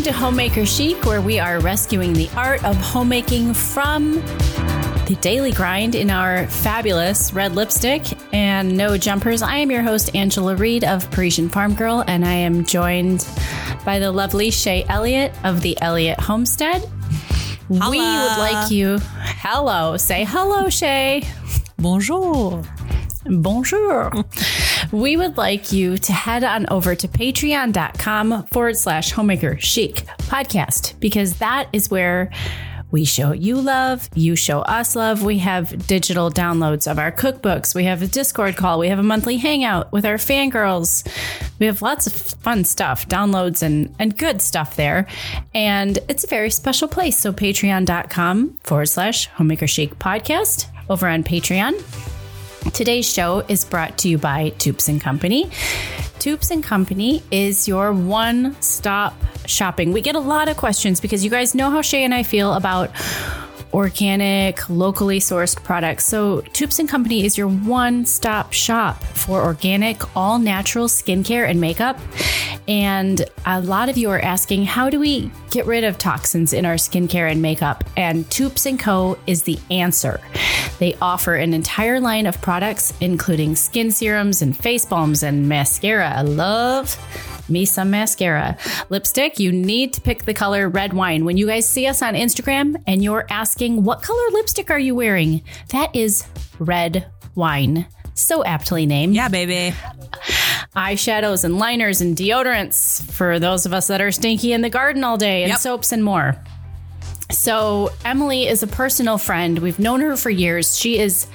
Welcome to Homemaker Chic, where we are rescuing the art of homemaking from the daily grind in our fabulous red lipstick and no jumpers. I am your host, Angela Reed of Parisian Farm Girl, and I am joined by the lovely Shay Elliott of the Elliott Homestead. We would like you. Hello. Say hello, Shay. Bonjour. Bonjour. We would like you to head on over to patreon.com forward slash homemaker chic podcast because that is where we show you love, you show us love. We have digital downloads of our cookbooks. We have a Discord call. We have a monthly hangout with our fangirls. We have lots of fun stuff, downloads and, and good stuff there. And it's a very special place. So patreon.com forward slash homemaker chic podcast over on Patreon. Today's show is brought to you by Toups and Company. Toups and Company is your one stop shopping. We get a lot of questions because you guys know how Shay and I feel about organic, locally sourced products. So, Toups and Company is your one stop shop for organic, all natural skincare and makeup. And a lot of you are asking, how do we get rid of toxins in our skincare and makeup? And Toups and Co. is the answer. They offer an entire line of products, including skin serums and face balms and mascara. I love me some mascara. Lipstick, you need to pick the color red wine. When you guys see us on Instagram and you're asking, what color lipstick are you wearing? That is red wine. So aptly named. Yeah, baby. Eyeshadows and liners and deodorants for those of us that are stinky in the garden all day and Yep. soaps and more. So, Emily is a personal friend. We've known her for years. She is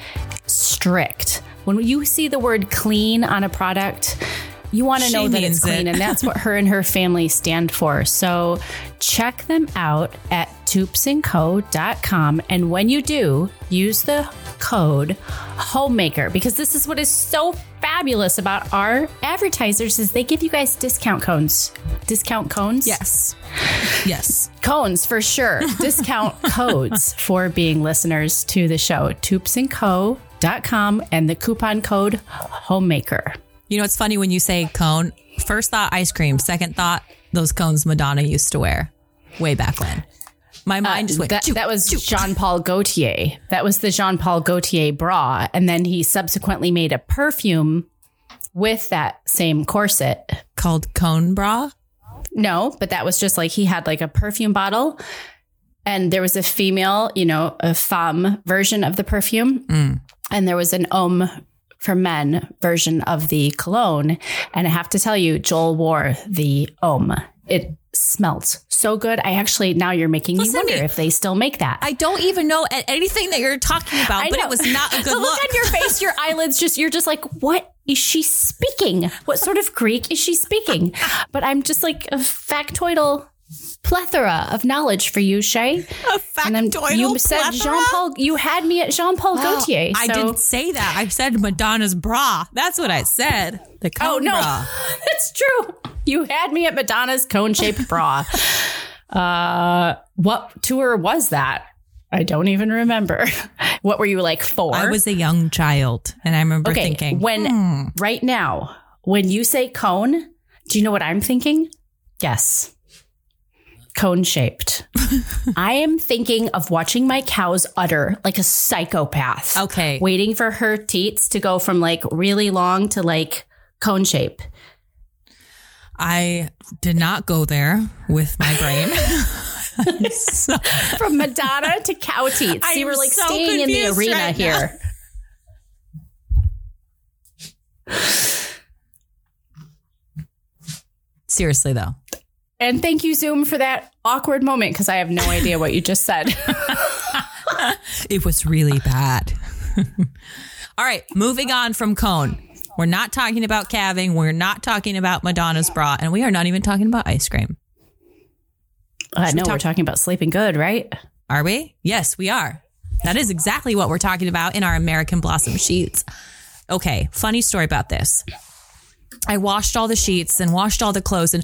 strict. When you see the word clean on a product, you want to know that it's means it. clean, and that's what her and her family stand for. So, check them out at toupsandco.com. And when you do, use the code homemaker because this is what is so fabulous about our advertisers is they give you guys discount cones. Discount cones? Yes. Yes. cones for sure. Discount codes for being listeners to the show. Toupsandco.com and the coupon code homemaker. You know, it's funny when you say cone. First thought ice cream. Second thought those cones Madonna used to wear way back when. My uh, mind just went. That, that was. Jean Paul Gaultier. That was the Jean Paul Gaultier bra. And then he subsequently made a perfume with that same corset. called cone bra. No, but that was just like he had like a perfume bottle and there was a female, you know, a femme version of the perfume. Mm. And there was an homme for men version of the cologne. And I have to tell you, Joel wore the homme. It smelt so good. I actually, now you're making Listen me wonder me. if they still make that. I don't even know anything that you're talking about, but it was not a good the look, look. on your face, your eyelids, just you're just like, what is she speaking? What sort of Greek is she speaking? But I'm just like a factoidal plethora of knowledge for you, Shay. a And factoidal you said? Jean Paul. You had me at Jean Paul Gaultier. I didn't say that. I said Madonna's bra. That's what I said. The cone Oh no, bra. that's true. You had me at Madonna's cone-shaped bra. Uh, what tour was that? I don't even remember. What were you like four? I was a young child, and I remember Okay, thinking, when hmm, right now, when you say cone, do you know what I'm thinking? Yes. Cone shaped. I am thinking of watching my cows udder like a psychopath. Okay. Waiting for her teats to go from like really long to like cone shape. I did not go there with my brain. So- From Madonna to cow teats. I See, am we're like so staying in the arena right here. Seriously, though. And thank you, Zoom, for that awkward moment because I have no idea what you just said. It was really bad. All right, moving on from cone. We're not talking about calving. We're not talking about Madonna's bra, and we are not even talking about ice cream. Uh, we no, we're talking about sleeping good, right? Are we? Yes, we are. That is exactly what we're talking about in our American Blossom sheets. Okay, funny story about this. I washed all the sheets and washed all the clothes and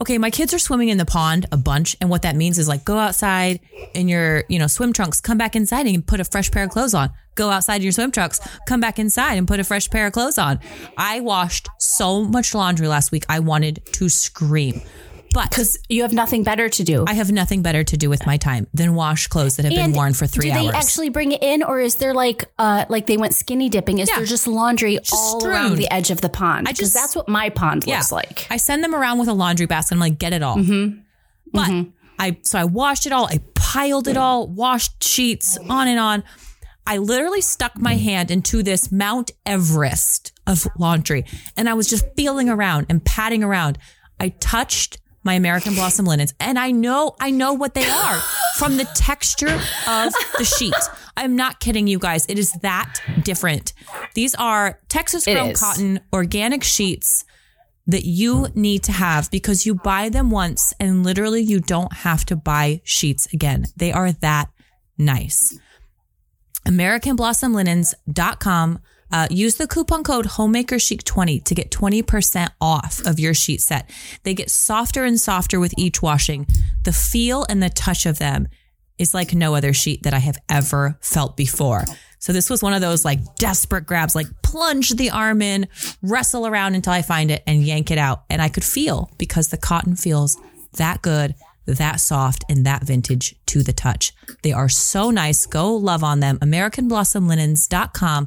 okay, my kids are swimming in the pond a bunch and what that means is like go outside in your, you know, swim trunks, come back inside and put a fresh pair of clothes on. Go outside in your swim trunks, come back inside and put a fresh pair of clothes on. I washed so much laundry last week. I wanted to scream. But Because you have nothing better to do. I have nothing better to do with my time than wash clothes that have been worn for three hours. do hours. they actually bring it in, or is there like, uh, like they went skinny dipping? Is Yeah. there just laundry all strewn. around the edge of the pond? Because just- that's what my pond Yeah. looks like. I send them around with a laundry basket. I'm like, get it all. Mm-hmm. But I so I washed it all. I piled it all, washed sheets on and on. I literally stuck my hand into this Mount Everest of laundry, and I was just feeling around and patting around. I touched my American Blossom linens, and I know I know what they are from the texture of the sheet. I'm not kidding you guys. It is that different. These are Texas grown cotton organic sheets that you need to have because you buy them once and literally you don't have to buy sheets again. They are that nice. AmericanBlossomLinens.com. Uh, use the coupon code HomemakerChic20 to get 20% off of your sheet set. They get softer and softer with each washing. The feel and the touch of them is like no other sheet that I have ever felt before. So this was one of those like desperate grabs, like plunge the arm in, wrestle around until I find it and yank it out. And I could feel because the cotton feels that good, that soft, and that vintage to the touch. They are so nice. Go love on them. AmericanBlossomLinens.com.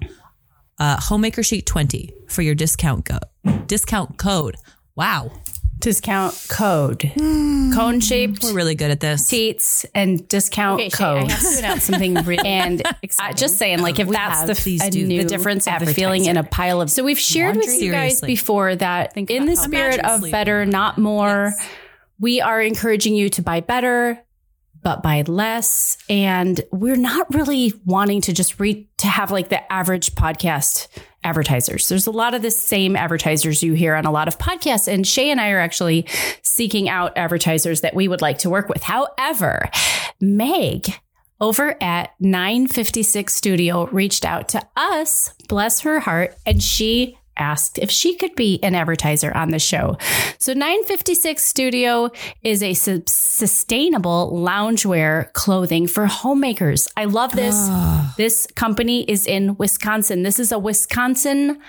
Uh, Homemaker Sheet 20 for your discount code. Discount code. Wow. Discount code, cone shaped We're really good at this. teats and discount Okay, Shay, code. I have to announce something really and uh, exciting. just saying, like if We that's have, the, please a do. new, The the difference of the feeling in a pile of. So we've shared with you guys Seriously. before that in the spirit of sleeping. better, not more, we are encouraging you to buy better, but buy less. And we're not really wanting to just read to have like the average podcast advertisers. There's a lot of the same advertisers you hear on a lot of podcasts. And Shay and I are actually seeking out advertisers that we would like to work with. However, Meg over at 956 Studio reached out to us, bless her heart, and she asked if she could be an advertiser on the show. So 956 Studio is a su- sustainable loungewear clothing for homemakers. I love this. Ah. This company is in Wisconsin. This is a Wisconsin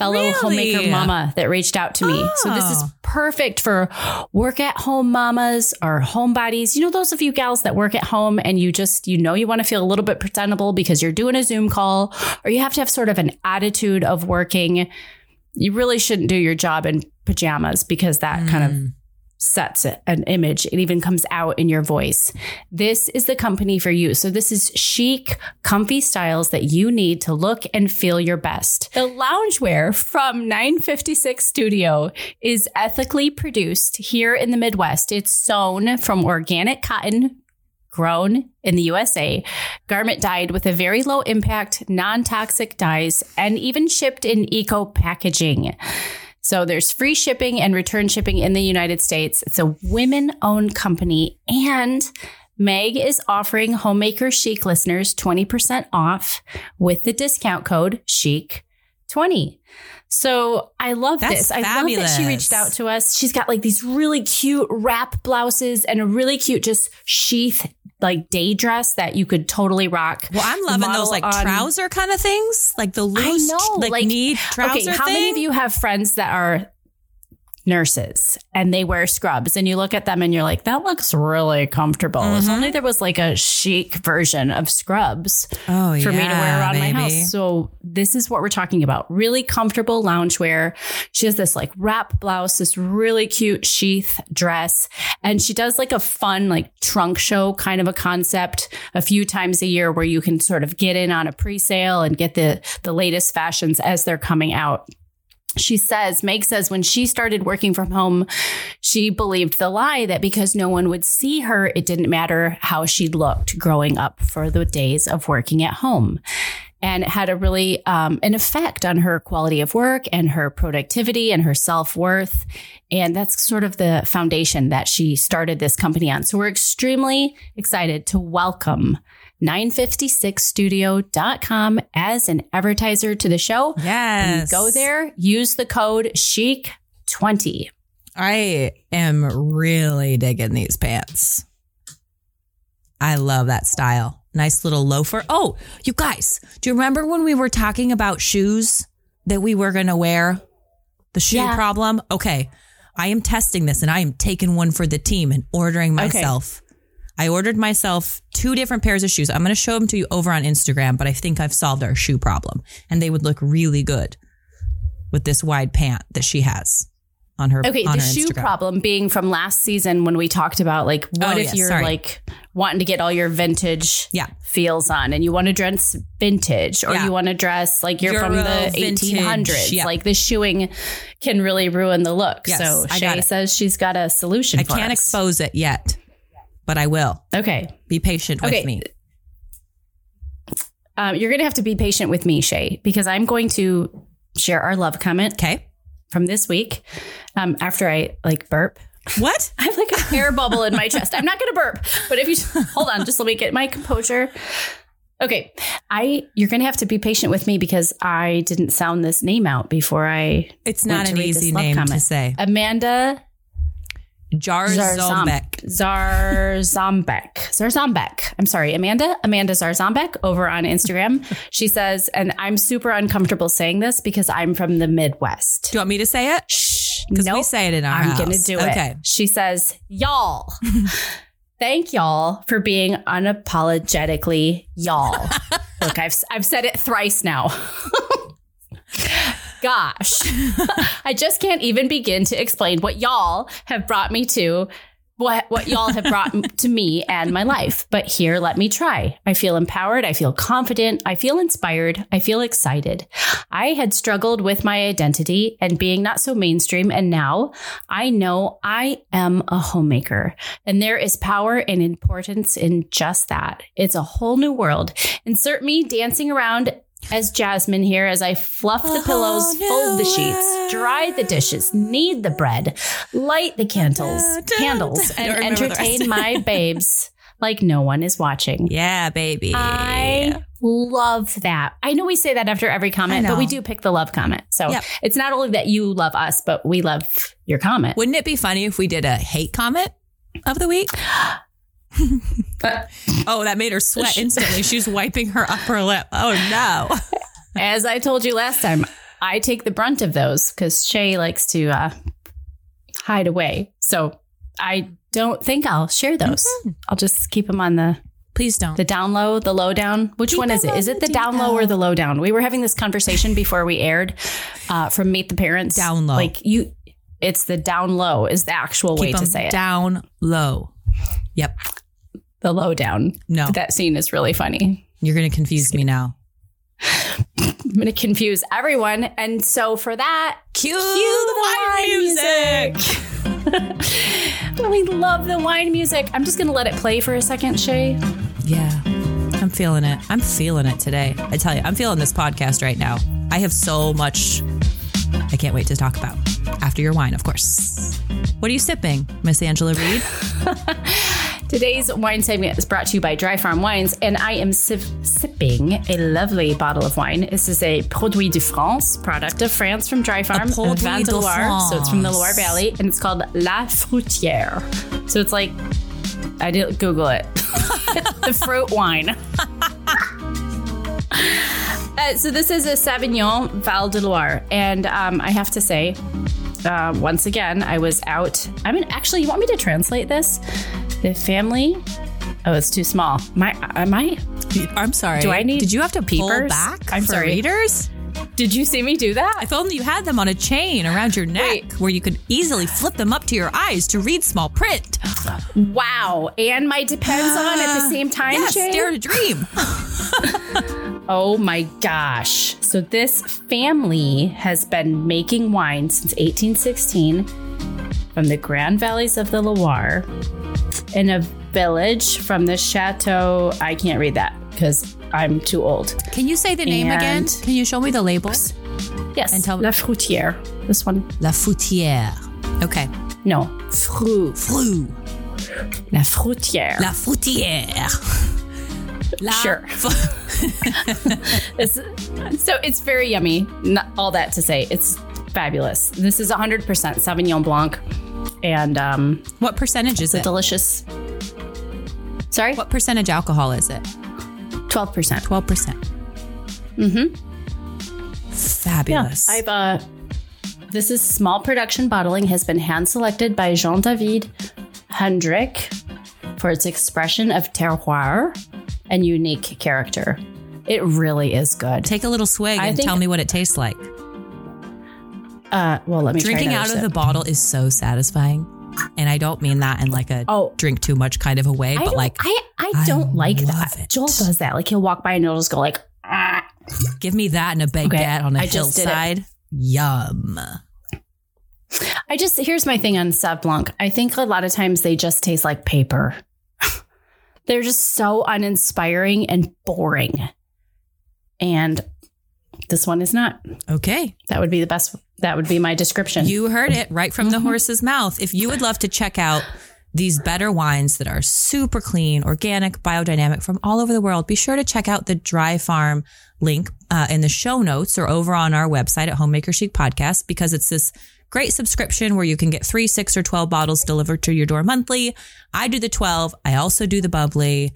fellow Really? homemaker mama that reached out to me. So this is Oh. perfect for work at home mamas or homebodies. You know, those of you gals that work at home and you just, you know, you want to feel a little bit presentable because you're doing a Zoom call or you have to have sort of an attitude of working. You really shouldn't do your job in pajamas because that kind of mm. Sets an image. It even comes out in your voice. This is the company for you. So this is chic, comfy styles that you need to look and feel your best. The loungewear from 956 Studio is ethically produced here in the Midwest. It's sewn from organic cotton grown in the USA, garment dyed with a very low impact, non toxic dyes, and even shipped in eco packaging. So there's free shipping and return shipping in the United States. It's a women owned company and Meg is offering Homemaker Chic listeners 20% off with the discount code CHIC20. So I love That's this. I love that she reached out to us. She's got like these really cute wrap blouses and a really cute just sheath like day dress that you could totally rock. Well, I'm loving those like on- trouser kind of things, like the I loose, know, like, like knee trouser okay, how thing. many of you have friends that are nurses and they wear scrubs and you look at them and you're like, that looks really comfortable. If Mm-hmm. only there was like a chic version of scrubs Oh, for me to wear yeah, around my house. So this is what we're talking about. Really comfortable loungewear. She has this like wrap blouse, this really cute sheath dress, and she does like a fun like trunk show kind of a concept a few times a year where you can sort of get in on a pre-sale and get the the latest fashions as they're coming out. She says, Meg says, when she started working from home, she believed the lie that because no one would see her, it didn't matter how she looked growing up for the days of working at home. And it had a really um, an effect on her quality of work and her productivity and her self worth. And that's sort of the foundation that she started this company on. So we're extremely excited to welcome 956studio.com as an advertiser to the show. Yes. Go there, use the code CHIC20. I am really digging these pants. I love that style. Nice little loafer. Oh, you guys, do you remember when we were talking about shoes that we were going to wear? The shoe Yeah. problem? Okay. I am testing this and I am taking one for the team and ordering myself. I ordered myself two different pairs of shoes. I'm going to show them to you over on Instagram, but I think I've solved our shoe problem and they would look really good with this wide pant that she has on her Okay, on the her shoe Instagram. problem being from last season when we talked about like what Oh, if yes, you're sorry. like wanting to get all your vintage Yeah. feels on and you want to dress vintage or Yeah. you want to dress like you're from the vintage, 1800s. yeah. Like the shoeing can really ruin the look. Yes, so Shay says she's got a solution I can't us. expose it yet, but I will. Okay. Be patient with me. Um, you're going to have to be patient with me, Shay, because I'm going to share our love comment Okay. from this week um, after I like burp. What? I have like an air bubble in my chest. I'm not going to burp, but if you hold on, just let me get my composure. Okay, I you're going to have to be patient with me because I didn't sound this name out before I. It's not an easy name to say. Amanda Jarzombek. Zarzambek. Zarzambek. I'm sorry, Amanda. Amanda Zarzambek over on Instagram. She says, and I'm super uncomfortable saying this because I'm from the Midwest. Do you want me to say it? Shh. Because we Nope. say it in our I'm house. gonna do it. Okay. She says, "Y'all, thank y'all for being unapologetically y'all." Look, I've I've said it thrice now. Gosh, I just can't even begin to explain what y'all have brought me to. What, what y'all have brought to me and my life. But here, let me try. I feel empowered. I feel confident. I feel inspired. I feel excited. I had struggled with my identity and being not so mainstream. And now I know I am a homemaker and there is power and importance in just that. It's a whole new world. Insert me dancing around as Jasmine here as I fluff the oh, pillows, whole fold the sheets, dry the dishes, knead the bread, light the candles, candles, and don't remember the entertain my babes like no one is watching. Yeah, baby. I love that. I know we say that after every comment, but we do pick the love comment. So Yep. it's not only that you love us, but we love your comment. Wouldn't it be funny if we did a hate comment of the week? oh, that made her sweat instantly. She's wiping her upper lip. Oh no. As I told you last time, I take the brunt of those because Shay likes to uh, hide away. So I don't think I'll share those. Mm-hmm. I'll just keep them on the Please don't. the down low, the low down. Which Keep one is it? Is it? on Is it the down low or the low down? We were having this conversation before we aired uh, from Meet the Parents. Down low. Like you, it's the down low is the actual way to say it. down low. Yep. The lowdown. No. That scene is really funny. You're going to confuse me now. I'm going to confuse everyone. And so for that, Cue, the wine music. we love the wine music. I'm just going to let it play for a second, Shay. Yeah. I'm feeling it. I'm feeling it today. I tell you, I'm feeling this podcast right now. I have so much I can't wait to talk about. After your wine, of course. What are you sipping, Miss Angela Reed? Today's wine segment is brought to you by Dry Farm Wines, and I am sip- sipping a lovely bottle of wine. This is a Produit de France, product of France from Dry Farm, Vin de Loire. So it's from the Loire Valley, and it's called La Fruitière. So it's like, I didn't Google it. the fruit wine. Uh, so this is a Sauvignon Val de Loire, and um, I have to say, uh, once again, I was out. I mean, actually, you want me to translate this? The family. Oh, it's too small. My, am I? I'm sorry. Do I need Did you have to pull peepers? back I'm for sorry. readers? Did you see me do that? If only you had them on a chain around your neck Wait. where you could easily flip them up to your eyes to read small print. Wow, and my depends on at the same time. Yes, Jay? dare to dream. Oh my gosh. So this family has been making wine since 1816 from the Grand Valleys of the Loire in a village from the Chateau. I can't read that because I'm too old. Can you say the name again? Can you show me the labels? Yes. And tell- La Fruitière. This one. La Foutière. Okay. No. Fru. Fru. La Fruitière. La Foutière. La Sure. It's, so it's very yummy. Not all that to say, it's fabulous. This is 100% Sauvignon Blanc, and um, what percentage is it? delicious. Sorry, What percentage alcohol is it? 12%. 12%. Mm-hmm. Fabulous. I've uh, This is small production bottling has been hand selected by Jean David Hendrick for its expression of terroir and unique character. It really is good. Take a little swig I and think- tell me what it tastes like. Uh, well, let me Drinking out of the bottle is so satisfying. And I don't mean that in like a Oh. drink too much kind of a way, I but like I, I I don't like that. it. Joel does that. Like he'll walk by and he'll just go like, "Ah." give me that and a baguette on a I just did it. hillside. Yum. I just here's my thing on Sauv Blanc. I think a lot of times they just taste like paper. They're just so uninspiring and boring. And this one is not. Okay. That would be the best. That would be my description. You heard it right from the horse's mouth. If you would love to check out these better wines that are super clean, organic, biodynamic from all over the world, be sure to check out the Dry Farm link uh, in the show notes or over on our website at Homemaker Chic Podcast because it's this great subscription where you can get three, six, or 12 bottles delivered to your door monthly. I do the 12. I also do the bubbly.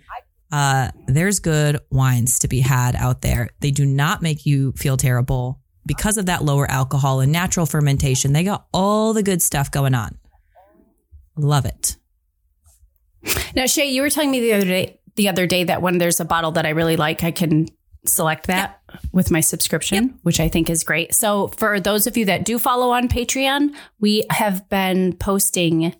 Uh, there's good wines to be had out there. They do not make you feel terrible because of that lower alcohol and natural fermentation. They got all the good stuff going on. Love it. now, Shay, you were telling me the other day, the other day that when there's a bottle that I really like, I can select that with my subscription, which I think is great. So, for those of you that do follow on Patreon, we have been posting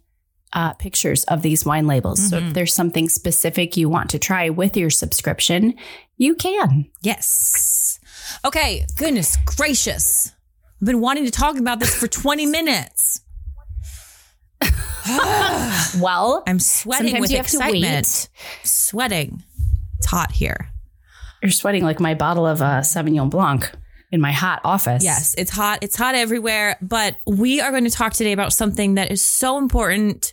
uh, pictures of these wine labels. So, if there's something specific you want to try with your subscription, you can. Yes. Okay. Goodness gracious. I've been wanting to talk about this for 20 minutes. Well, I'm sweating with you have to excitement. Sweating. It's hot here. You're sweating like my bottle of uh, Sauvignon Blanc in my hot office. Yes, it's hot. It's hot everywhere. But we are going to talk today about something that is so important.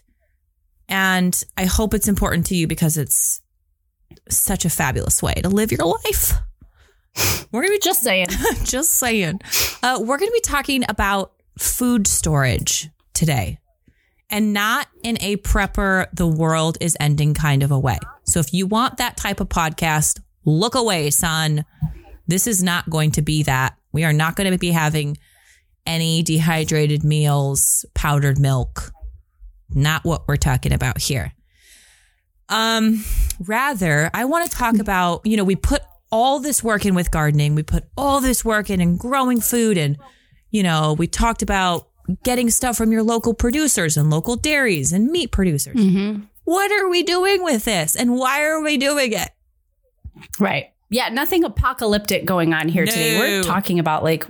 And I hope it's important to you because it's such a fabulous way to live your life. We're going to be Just saying. just saying. Uh, we're going to be talking about food storage today and not in a prepper, the world is ending kind of a way. So if you want that type of podcast, look away, son. This is not going to be that. We are not going to be having any dehydrated meals, powdered milk. Not what we're talking about here. Um, rather, I want to talk about, you know, we put all this work in with gardening. We put all this work in and growing food and, you know, we talked about getting stuff from your local producers and local dairies and meat producers. What are we doing with this? And why are we doing it? Right. Yeah, nothing apocalyptic going on here today. We're talking about like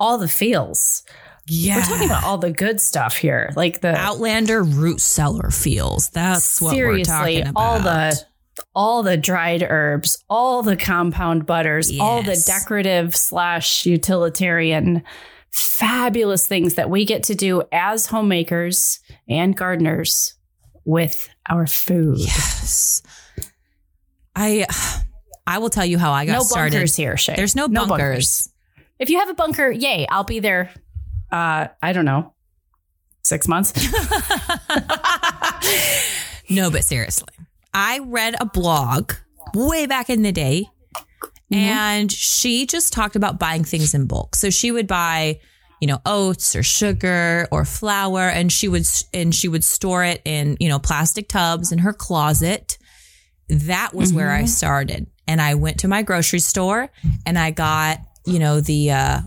all the feels. Yeah. We're talking about all the good stuff here. Like the Outlander root cellar feels. That's what we're talking about. all the all the dried herbs, all the compound butters, all the decorative slash utilitarian fabulous things that we get to do as homemakers and gardeners with our food. Yes. I I will tell you how I got no started. bunkers here, Shay. There's no bunkers. If you have a bunker, yay, I'll be there. Uh, I don't know, six months. No, but seriously, I read a blog way back in the day, and she just talked about buying things in bulk. So she would buy, you know, oats or sugar or flour, and she would and she would store it in you know plastic tubs in her closet. That was where I started, and I went to my grocery store and I got you know the uh,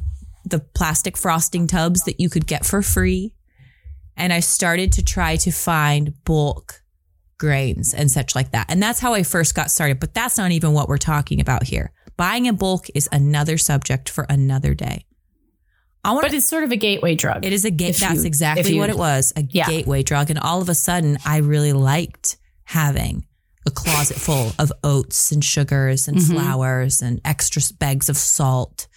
the plastic frosting tubs that you could get for free. And I started to try to find bulk grains and such like that. And that's how I first got started. But that's not even what we're talking about here. Buying in bulk is another subject for another day. I want but it's sort of a gateway drug. it is a gate. That's you- exactly you- what it was. A Yeah. gateway drug. And all of a sudden, I really liked having a closet full of oats and sugars and Mm-hmm. flours and extra bags of salt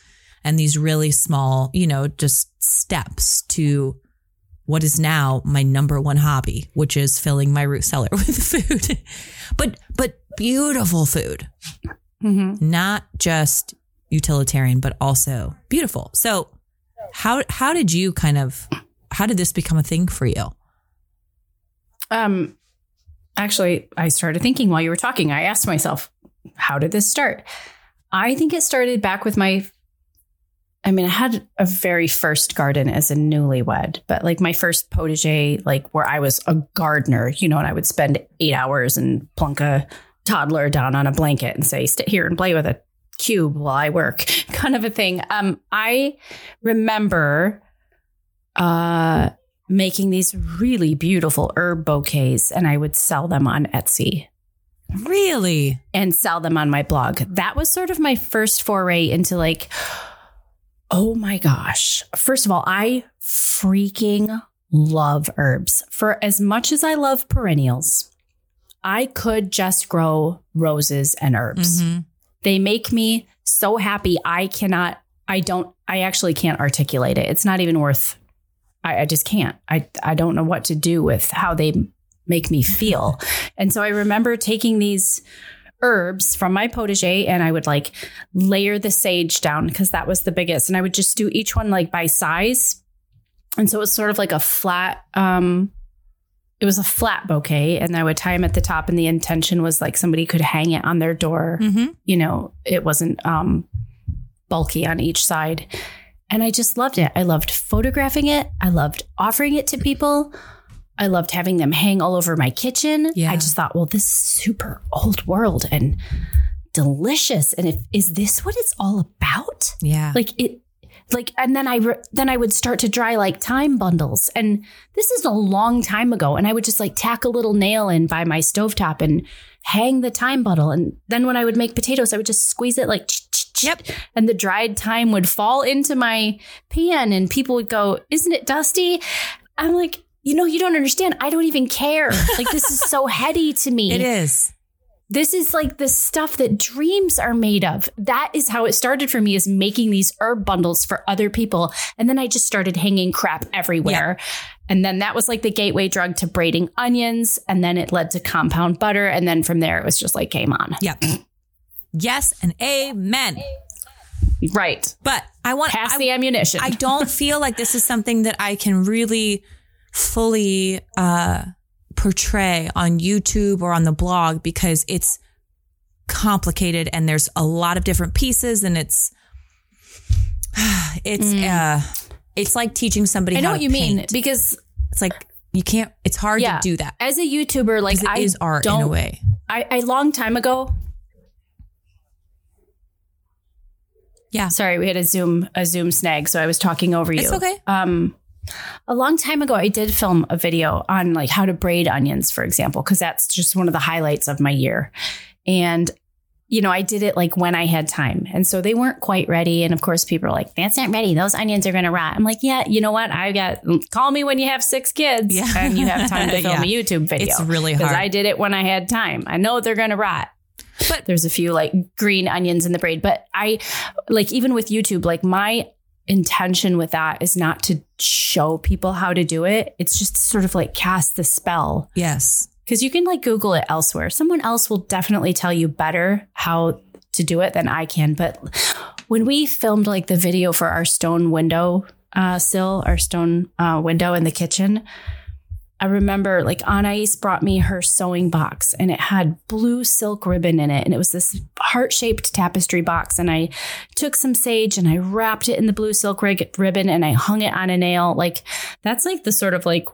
and these really small, you know, just steps to what is now my number one hobby, which is filling my root cellar with food. but but beautiful food. Mm-hmm. Not just utilitarian, but also beautiful. So how how did you kind of how did this become a thing for you? Um, actually, I started thinking while you were talking. I asked myself, how did this start? I think it started back with my I mean, I had a very first garden as a newlywed, but like my first potager, like where I was a gardener, you know, and I would spend eight hours and plunk a toddler down on a blanket and say, sit here and play with a cube while I work, kind of a thing. Um, I remember uh, making these really beautiful herb bouquets and I would sell them on Etsy Really? and sell them on my blog. That was sort of my first foray into like, oh my gosh. First of all, I freaking love herbs. For as much as I love perennials, I could just grow roses and herbs. Mhm. They make me so happy. I cannot, I don't, I actually can't articulate it. It's not even worth, I, I just can't. I, I don't know what to do with how they make me feel. and so I remember taking these herbs from my potager and I would like layer the sage down because that was the biggest. And I would just do each one like by size. And so it was sort of like a flat, um, it was a flat bouquet and I would tie them at the top and the intention was like somebody could hang it on their door Mhm. you know, it wasn't um, bulky on each side. And I just loved it. I loved photographing it. I loved offering it to people. I loved having them hang all over my kitchen. Yeah. I just thought, well, this is super old world and delicious. And if is this what it's all about? Yeah. Like it like and then I re- then I would start to dry like thyme bundles and this is a long time ago and I would just like tack a little nail in by my stovetop and hang the thyme bundle and then when I would make potatoes I would just squeeze it like Yep. and the dried thyme would fall into my pan and people would go isn't it dusty I'm like you know you don't understand I don't even care like this is so heady to me it is. this is like the stuff that dreams are made of. That is how it started for me is making these herb bundles for other people. And then I just started hanging crap everywhere. And then that was like the gateway drug to braiding onions. And then it led to compound butter. And then from there, it was just like game on. Yep. Yes and amen. Right. But I want Pass I, the ammunition. I don't feel like this is something that I can really fully uh, portray on YouTube or on the blog because it's complicated and there's a lot of different pieces and it's it's uh it's like teaching somebody Mm. I know what you mean because It's like you can't it's hard yeah, to do that. as a YouTuber, like I is art don't, in a way. I, a long time ago. Yeah. Sorry, we had a Zoom a Zoom snag, so I was talking over you. It's okay. Um, a long time ago, I did film a video on like how to braid onions, for example, because that's just one of the highlights of my year. And you know, I did it like when I had time, and so they weren't quite ready. And of course, people are like, "That's not ready. Those onions are going to rot." I'm like, "Yeah, you know what? I got call me when you have six kids Yeah. and you have time to film Yeah. a YouTube video." It's really because hard. I did it when I had time. I know they're going to rot. But there's a few like green onions in the braid. But I like even with YouTube, like my intention with that is not to show people how to do it. It's just sort of like cast the spell Yes. because you can like Google it elsewhere. Someone else will definitely tell you better how to do it than I can. But when we filmed like the video for our stone window uh, sill, our stone uh, window in the kitchen, I remember like Anais brought me her sewing box and it had blue silk ribbon in it. And it was this heart shaped tapestry box. And I took some sage and I wrapped it in the blue silk rig- ribbon and I hung it on a nail. Like that's like the sort of like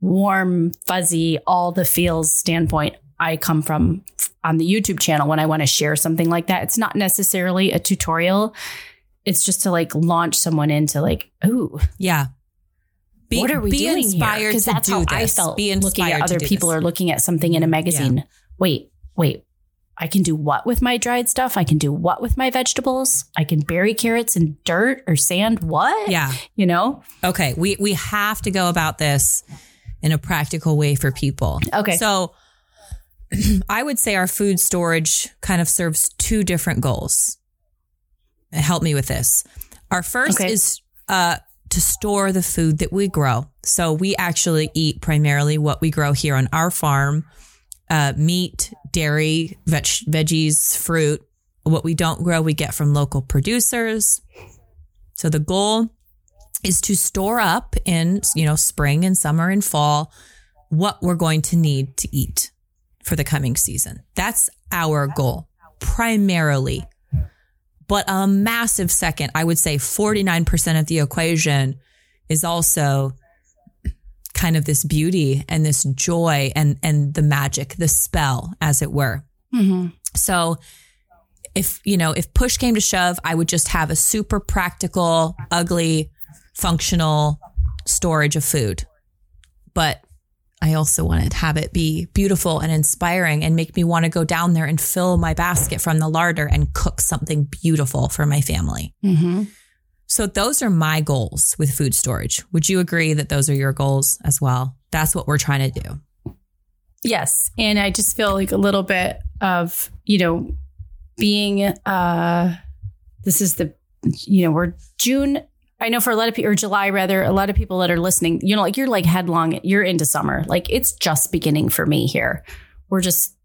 warm, fuzzy, all the feels standpoint I come from on the YouTube channel when I want to share something like that. It's not necessarily a tutorial. It's just to like launch someone into like, ooh, Yeah. Be, what are we doing inspired Because to that's do how this. I felt Be looking inspired at other people this. are looking at something in a magazine. Wait, wait. I can do what with my dried stuff? I can do what with my vegetables? I can bury carrots in dirt or sand. What? Yeah. You know? Okay, we we have to go about this in a practical way for people. Okay. So I would say our food storage kind of serves two different goals. Help me with this. Our first Okay. is uh to store the food that we grow. So we actually eat primarily what we grow here on our farm. Uh, meat, dairy, veg- veggies, fruit. What we don't grow, we get from local producers. So the goal is to store up in, you know, spring and summer and fall what we're going to need to eat for the coming season. That's our goal primarily. But a massive second, I would say 49% of the equation is also kind of this beauty and this joy and, and the magic, the spell, as it were. Mm-hmm. So if, you know, if push came to shove, I would just have a super practical, ugly, functional storage of food. But I also want to have it be beautiful and inspiring and make me want to go down there and fill my basket from the larder and cook something beautiful for my family. Mm-hmm. So those are my goals with food storage. Would you agree that those are your goals as well? That's what we're trying to do. Yes. And I just feel like a little bit of, you know, being uh this is the you know, we're June I know for a lot of people, or July rather, a lot of people that are listening, you know, like you're like headlong, you're into summer. Like it's just beginning for me here. We're just,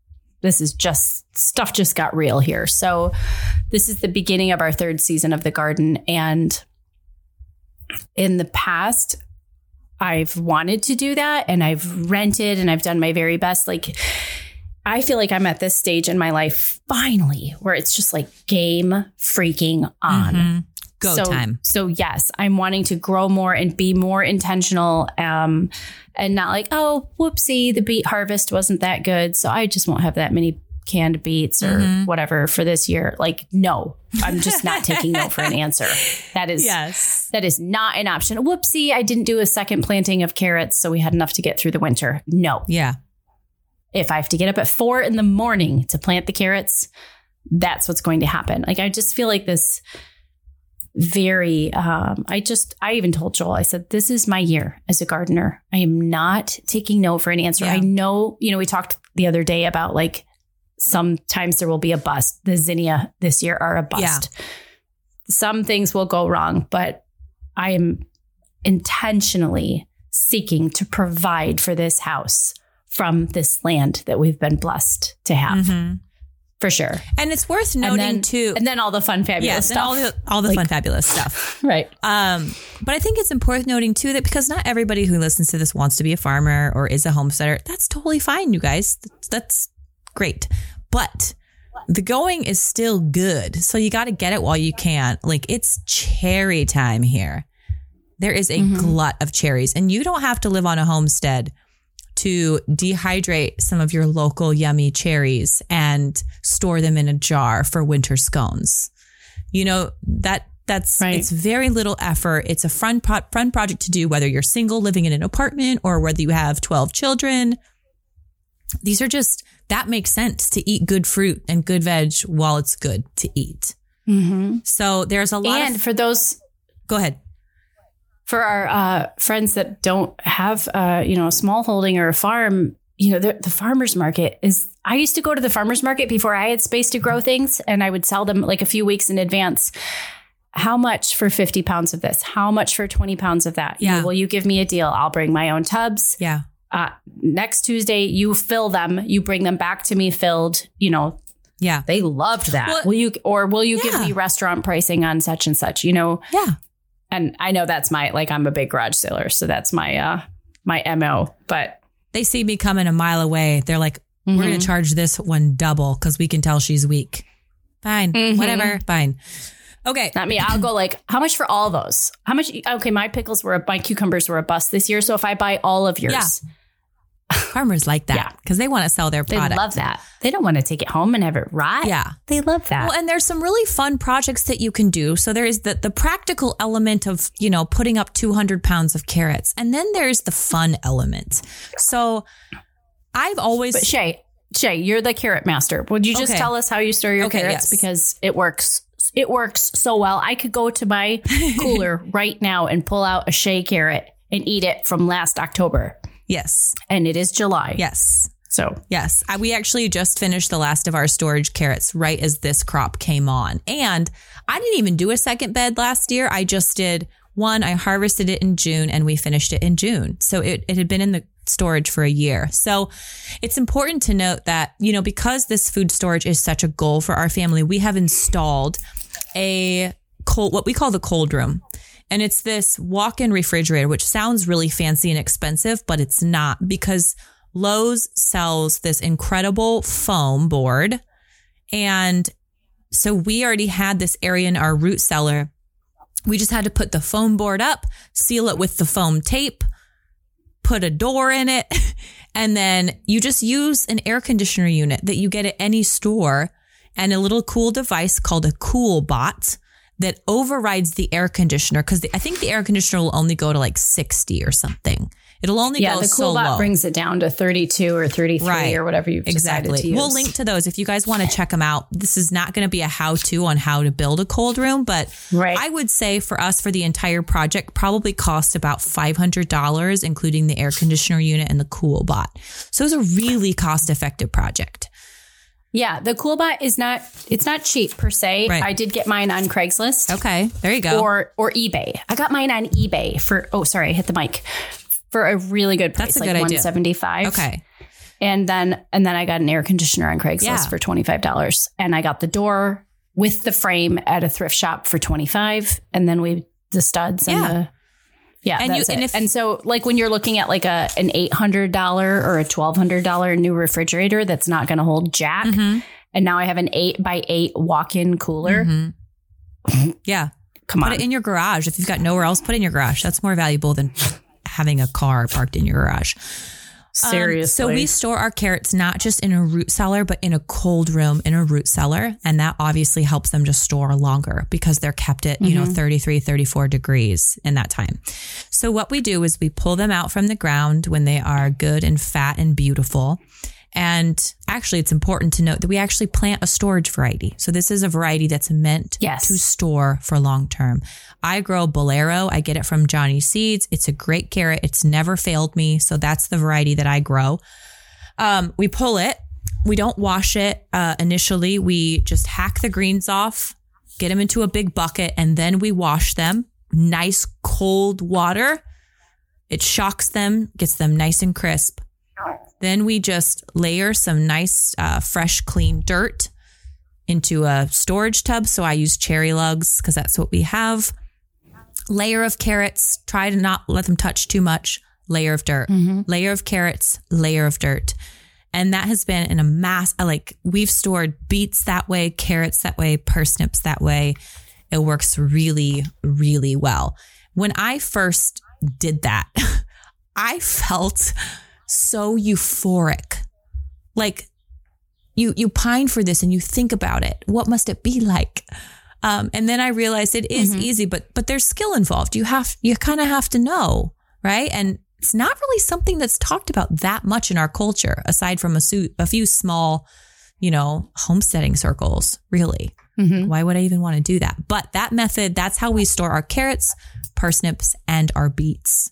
this is just, stuff just got real here. So this is the beginning of our third season of the garden. And in the past, I've wanted to do that and I've rented and I've done my very best. Like, I feel like I'm at this stage in my life finally where it's just like game freaking on. Mhm. Go so, time. So yes, I'm wanting to grow more and be more intentional, um, and not like, oh, whoopsie, the beet harvest wasn't that good, so I just won't have that many canned beets or Mhm. whatever for this year. Like, no, I'm just not taking no for an answer. That is Yes. that is not an option. Whoopsie, I didn't do a second planting of carrots, so we had enough to get through the winter. No, Yeah. if I have to get up at four in the morning to plant the carrots, that's what's going to happen. Like I just feel like this very um I just I even told Joel, I said, This is my year as a gardener. I am not taking no for an answer. Yeah. I know, you know, we talked the other day about like sometimes there will be a bust. The zinnia this year are a bust. Some things will go wrong, but I am intentionally seeking to provide for this house from this land that we've been blessed to have Mhm. For sure. And it's worth And noting then, too. and then all the fun, fabulous yes, stuff. and all the all the Like- fun, fabulous stuff. right. Um, but I think it's important noting too that because not everybody who listens to this wants to be a farmer or is a homesteader, that's totally fine, you guys. That's, that's great. But the going is still good. So you got to get it while you can. Like it's cherry time here. There is a Mhm. glut of cherries, and you don't have to live on a homestead to dehydrate some of your local yummy cherries and store them in a jar for winter scones. You know, that that's Right. it's very little effort. It's a fun pro- fun project to do whether you're single living in an apartment or whether you have 12 children. These are just that makes sense to eat good fruit and good veg while it's good to eat. Mm-hmm. So there's a lot And of for those go ahead. For our uh, friends that don't have uh, you know a small holding or a farm you know the, the farmers market is i used to go to the farmers market before i had space to grow things and i would sell them like a few weeks in advance. How much for 50 pounds of this? How much for 20 pounds of that? You know, Yeah. will you give me a deal? I'll bring my own tubs. Yeah. uh, next tuesday you fill them. You bring them back to me filled you know. Yeah. they loved that. Well, will you or will you give me restaurant pricing on such and such you know? Yeah. And I know that's my like I'm a big garage sailor, so that's my uh my mo. But They see me coming a mile away. They're like, we're Mhm. going to charge this one double because we can tell she's weak. Fine. Mhm. Whatever. Fine. Okay. not me. I'll go like, how much for all those? How much? Okay, my pickles were my cucumbers were a bust this year. So if I buy all of yours, Yeah. Farmers like that Yeah. because they want to sell their product. they love that. They don't want to take it home and have it rot. Yeah. they love that. Well, and there's some really fun projects that you can do. So there is the, the practical element of, you know, putting up 200 pounds of carrots. And then there's the fun element. So I've always, but Shay, Shay, you're the carrot master. Would you just Okay. tell us how you store your Okay, carrots yes. because it works. It works so well. I could go to my cooler right now and pull out a Shay carrot and eat it from last October, yes, and it is July. yes. So Yes, I, we actually just finished the last of our storage carrots right as this crop came on. And I didn't even do a second bed last year. I just did one. I harvested it in June and we finished it in June. So it, it had been in the storage for a year. So it's important to note that, you know, because this food storage is such a goal for our family, we have installed a cold, what we call the cold room. And it's this walk in refrigerator, which sounds really fancy and expensive, but it's not because Lowe's sells this incredible foam board and so we already had this area in our root cellar. We just had to put the foam board up, seal it with the foam tape, put a door in it, and then you just use an air conditioner unit that you get at any store and a little cool device called a CoolBot that overrides the air conditioner because I think the air conditioner will only go to like 60 or something. It'll only yeah, go the so CoolBot low. brings it down to 32 or 33 Right. or whatever you've decided to Exactly. use. We'll link to those if you guys want to check them out. This is not going to be a how to on how to build a cold room, but Right. I would say for us, for the entire project, probably cost about $500, including the air conditioner unit and the CoolBot. So it was a really cost effective project. Yeah, the CoolBot is not it's not cheap per se. Right. I did get mine on Craigslist Okay. There you go. or or eBay. I got mine on eBay for oh sorry, I hit the mic. For a really good price, That's a like good idea. 175. okay. And then and then I got an air conditioner on Craigslist Yeah. for $25 and I got the door with the frame at a thrift shop for 25 and then we the studs and Yeah. the yeah, And you- and if- and so like when you're looking at like a an eight hundred dollar or a twelve hundred dollar new refrigerator that's not going to hold jack, Mhm. and now I have an eight by eight walk in cooler. Mhm. Yeah. Come Put on, it in your garage. If you've got nowhere else, put it in your garage. That's more valuable than having a car parked in your garage. Um, seriously. so we store our carrots not just in a root cellar, but in a cold room in a root cellar. And that obviously helps them to store longer because they're kept at, you know, 33, 34 degrees in that time. So what we do is we pull them out from the ground when they are good and fat and beautiful. And actually, it's important to note that we actually plant a storage variety. So this is a variety that's meant Yes. to store for long term. I grow Bolero. I get it from Johnny Seeds. It's a great carrot. It's never failed me. So that's the variety that I grow. Um, we pull it. We don't wash it uh, initially. We just hack the greens off, get them into a big bucket, and then we wash them. Nice cold water. It shocks them, gets them nice and crisp. Then we just layer some nice, uh, fresh, clean dirt into a storage tub. So I use cherry lugs because that's what we have. Layer of carrots. Try to not let them touch too much. Layer of dirt. Layer of carrots. Layer of dirt. And that has been in a mass, like we've stored beets that way, carrots that way, parsnips that way. It works really, really well. When I first did that, I felt so euphoric. Like you you pine for this and you think about it. What must it be like? Um, and then I realized it is easy, but but there's skill involved. You have you kind of have to know, right? And it's not really something that's talked about that much in our culture, aside from a, su- a few small, you know, homesteading circles. Really, Mhm. why would I even want to do that? But that method, that's how we store our carrots, parsnips, and our beets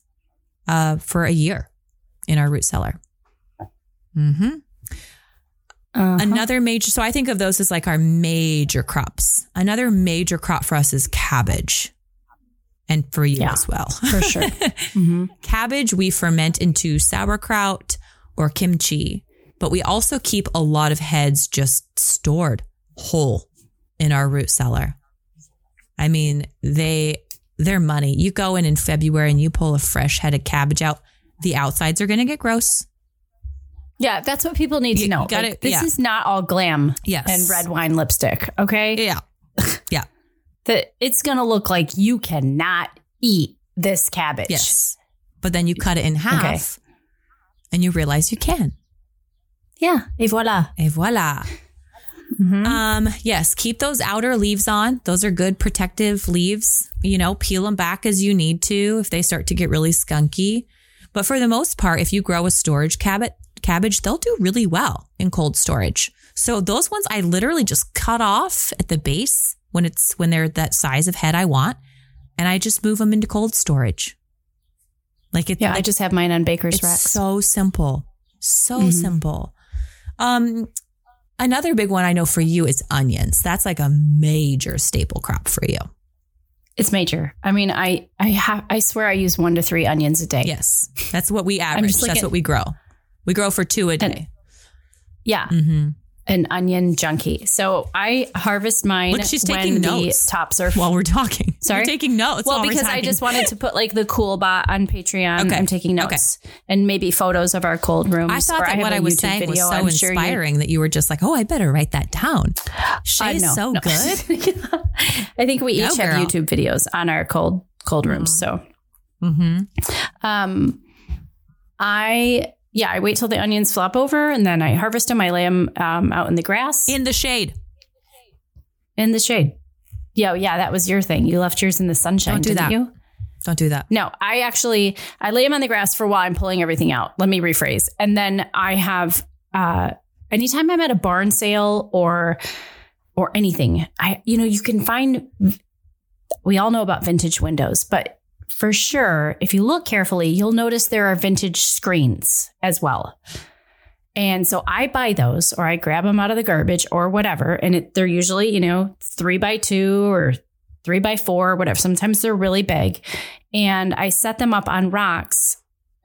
uh, for a year in our root cellar. hmm Uh-huh. Another major, so I think of those as like our major crops. Another major crop for us is cabbage. And for you Yeah. as well. for sure. hmm cabbage we ferment into sauerkraut or kimchi, but we also keep a lot of heads just stored whole in our root cellar. I mean, they they're money. You go in in February and you pull a fresh head of cabbage out, the outsides are going to get gross. Yeah, that's what people need to know. gotta- Like, this yeah. is not all glam Yes. and red wine lipstick. Okay, Yeah. Yeah. that it's gonna look like you cannot eat this cabbage. Yes. But then you cut it in half and you realize you can. Yeah. Et voila. Et voila. Mhm. Um, yes, keep those outer leaves on. Those are good protective leaves. You know, peel them back as you need to if they start to get really skunky. But for the most part, if you grow a storage cabbage, cabbage, they'll do really well in cold storage. So those ones I literally just cut off at the base when it's when they're that size of head I want, and I just move them into cold storage. Like it's Yeah, I just have mine on Baker's it's racks. so simple. So Mhm. simple. Um another big one I know for you is onions. That's like a major staple crop for you. It's major. I mean, I I have I swear I use one to three onions a day. Yes. That's what we average. That's what we grow. We grow for two a day. Yeah. hmm an onion junkie. So I harvest mine Look, she's when taking the notes. tops are While we're talking, Sorry? You're taking notes. well, because I just wanted to put like the CoolBot on Patreon. Okay. I'm taking Okay. notes and maybe photos of our cold rooms. I thought that have what I was YouTube saying was so I'm sure inspiring that you were just like, oh, I better write that down. Uh, no, so no. good. I think we each have. YouTube videos on our cold cold rooms. So, hmm um, I yeah, I wait till the onions flop over and then I harvest them. I lay them um, out in the grass In the shade. in the shade. Yeah, yeah, that was your thing. You left yours in the sunshine, Don't do didn't that. you? Don't do that. No, I actually I lay them on the grass for a while. I'm pulling everything out. Let me rephrase. And then I have uh anytime I'm at a barn sale or or anything, I you know, you can find we all know about vintage windows, but for sure, if you look carefully, you'll notice there are vintage screens as well. And so I buy those or I grab them out of the garbage or whatever. And it, they're usually, you know, three by two or three by four, whatever. Sometimes they're really big. And I set them up on rocks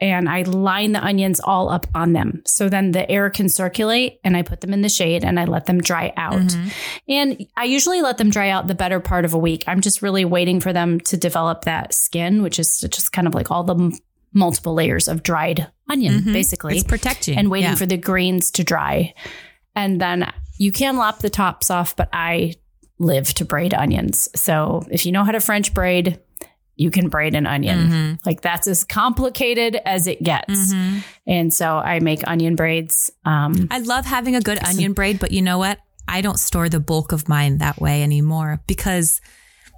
and I line the onions all up on them. So then the air can circulate and I put them in the shade and I let them dry out. Mhm. And I usually let them dry out the better part of a week. I'm just really waiting for them to develop that skin, which is just kind of like all the multiple layers of dried onion, Mhm. basically It's protecting. and waiting Yeah. for the greens to dry. And then you can lop the tops off, but I live to braid onions. So if you know how to French braid, you can braid an onion. Mhm. Like that's as complicated as it gets. Mhm. And so I make onion braids. Um, I love having a good onion braid, but you know what? I don't store the bulk of mine that way anymore because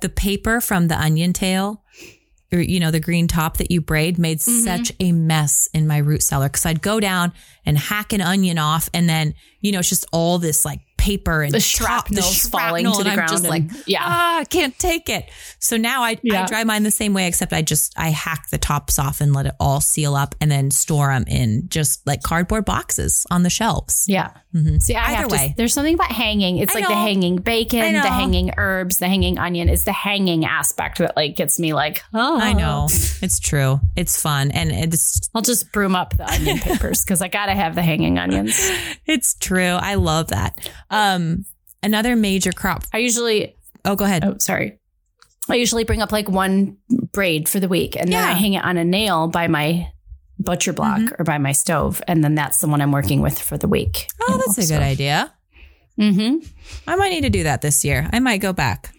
the paper from the onion tail, or you know, the green top that you braid made Mm-hmm. such a mess in my root cellar because I'd go down and hack an onion off, and then you know it's just all this like paper and The top- shrapnel's falling to and the I'm ground just and- like, yeah. ah, I can't take it. So now I, I dry mine the same way, except I just I hack the tops off and let it all seal up, and then store them in just like cardboard boxes on the shelves. yeah. Mhm. See, I Either have to, there's something about hanging. It's I like the hanging bacon, the hanging herbs, the hanging onion. It's the hanging aspect that like gets me like, oh, I know. It's true. It's fun. And it's I'll just broom up the onion papers because I gotta have the hanging onions. it's true. I love that. Um another major crop. I usually, Oh, go ahead. oh, sorry. I usually bring up like one braid for the week and then I hang it on a nail by my butcher block or by my stove. And then that's the one I'm working with for the week. Oh, that's a good idea. Mm-hmm. I might need to do that this year. I might go back.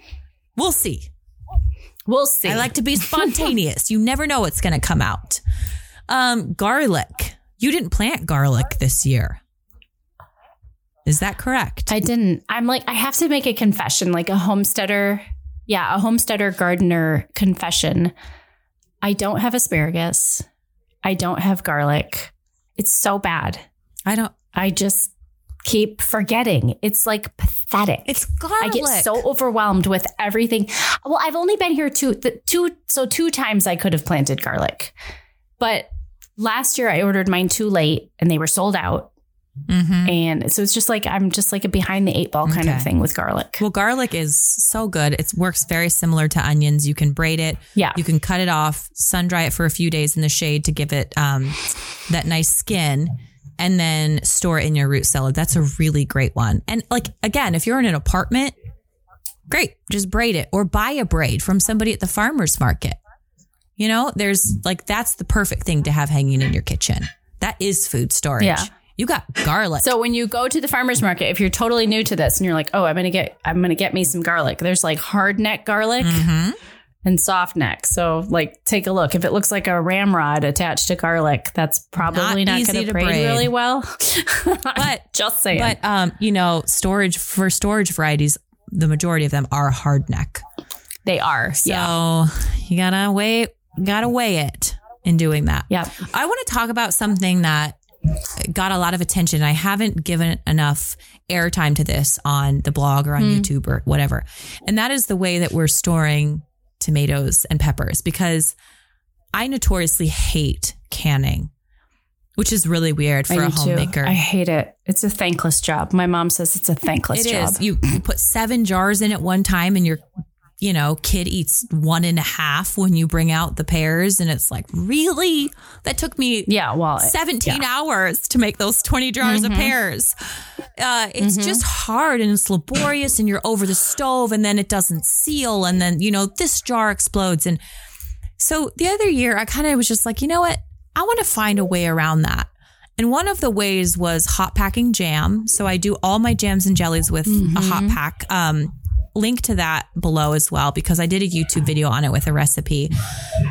We'll see. We'll see. I like to be spontaneous. you never know what's going to come out. Um garlic. You didn't plant garlic this year. Is that correct? I didn't. I'm like, I have to make a confession, like a homesteader. Yeah, a homesteader gardener confession. I don't have asparagus. I don't have garlic. It's so bad. I don't I just keep forgetting. It's like pathetic. It's garlic. I get so overwhelmed with everything. Well, I've only been here two, the, two, so two times I could have planted garlic, but last year I ordered mine too late and they were sold out. Mhm. And so it's just like I'm just like a behind the eight ball kind Okay. of thing with garlic. Well, garlic is so good. It works very similar to onions. You can braid it. Yeah. You can cut it off, sun dry it for a few days in the shade to give it um, that nice skin, and then store it in your root cellar. That's a really great one. And like again, if you're in an apartment, great, just braid it or buy a braid from somebody at the farmers market. You know, there's like that's the perfect thing to have hanging in your kitchen. That is food storage. Yeah. You got garlic. So when you go to the farmers market, if you're totally new to this and you're like, oh, I'm gonna get I'm gonna get me some garlic. There's like hard neck garlic Mhm. and soft neck. So like take a look. If it looks like a ramrod attached to garlic, that's probably Not not, gonna to braid, braid. really well. But just saying. But um, you know, storage for storage varieties, the majority of them are hard neck. they are. So yeah. you gotta weigh gotta weigh it in doing that. Yeah. I want to talk about something that got a lot of attention. I haven't given enough airtime to this on the blog or on hmm. YouTube or whatever. And that is the way that we're storing tomatoes and peppers because I notoriously hate canning, which is really weird for I a do too. homemaker. I hate it. It's a thankless job. My mom says it's a thankless It job. is. You, you put seven jars in at one time and you're you know, kid eats one and a half when you bring out the pears. And it's like, really? That took me Yeah, well, 17 hours to make those 20 jars of pears. Uh, it's just hard and it's laborious and you're over the stove and then it doesn't seal. And then, you know, this jar explodes. And so the other year, I kind of was just like, you know what? I want to find a way around that. And one of the ways was hot packing jam. So I do all my jams and jellies with a hot pack. Um, link to that below as well because I did a YouTube video on it with a recipe.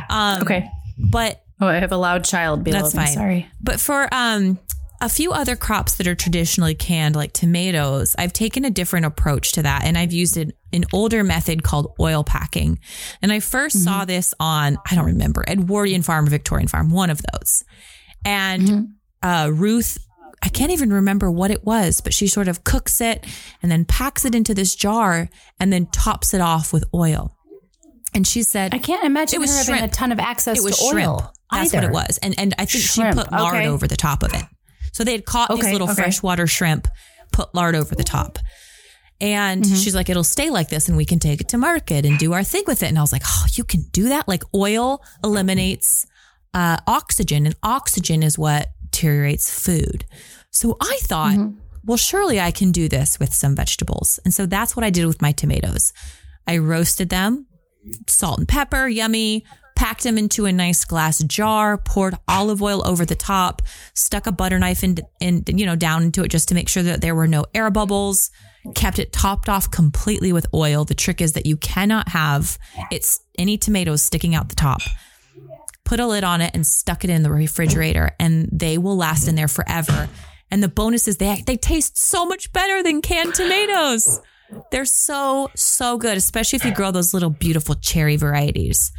Um, okay. But Oh, I have a loud child below that's me. fine. Sorry. But for um a few other crops that are traditionally canned, like tomatoes, I've taken a different approach to that. And I've used an, an older method called oil packing. And I 1st saw this on, I don't remember, Edwardian Farm or Victorian Farm, one of those. And uh, Ruth, I can't even remember what it was, but she sort of cooks it and then packs it into this jar and then tops it off with oil. And she said, I can't imagine It was her having shrimp. a ton of access it was to shrimp. oil. That's either. what it was. And and I think Shrimp, she put lard okay. over the top of it. So they had caught these little okay. freshwater shrimp, put lard over the top. And Mm-hmm. she's like, it'll stay like this and we can take it to market and do our thing with it. And I was like, oh, you can do that? Like oil eliminates uh, oxygen and oxygen is what deteriorates food. So I thought, Mm-hmm. well, surely I can do this with some vegetables. And so that's what I did with my tomatoes. I roasted them, salt and pepper, yummy. Packed them into a nice glass jar, poured olive oil over the top, stuck a butter knife in, in, you know, down into it just to make sure that there were no air bubbles. Kept it topped off completely with oil. The trick is that you cannot have it's any tomatoes sticking out the top. Put a lid on it and stuck it in the refrigerator, and they will last in there forever. And the bonus is they they taste so much better than canned tomatoes. They're so so good, especially if you grow those little beautiful cherry varieties.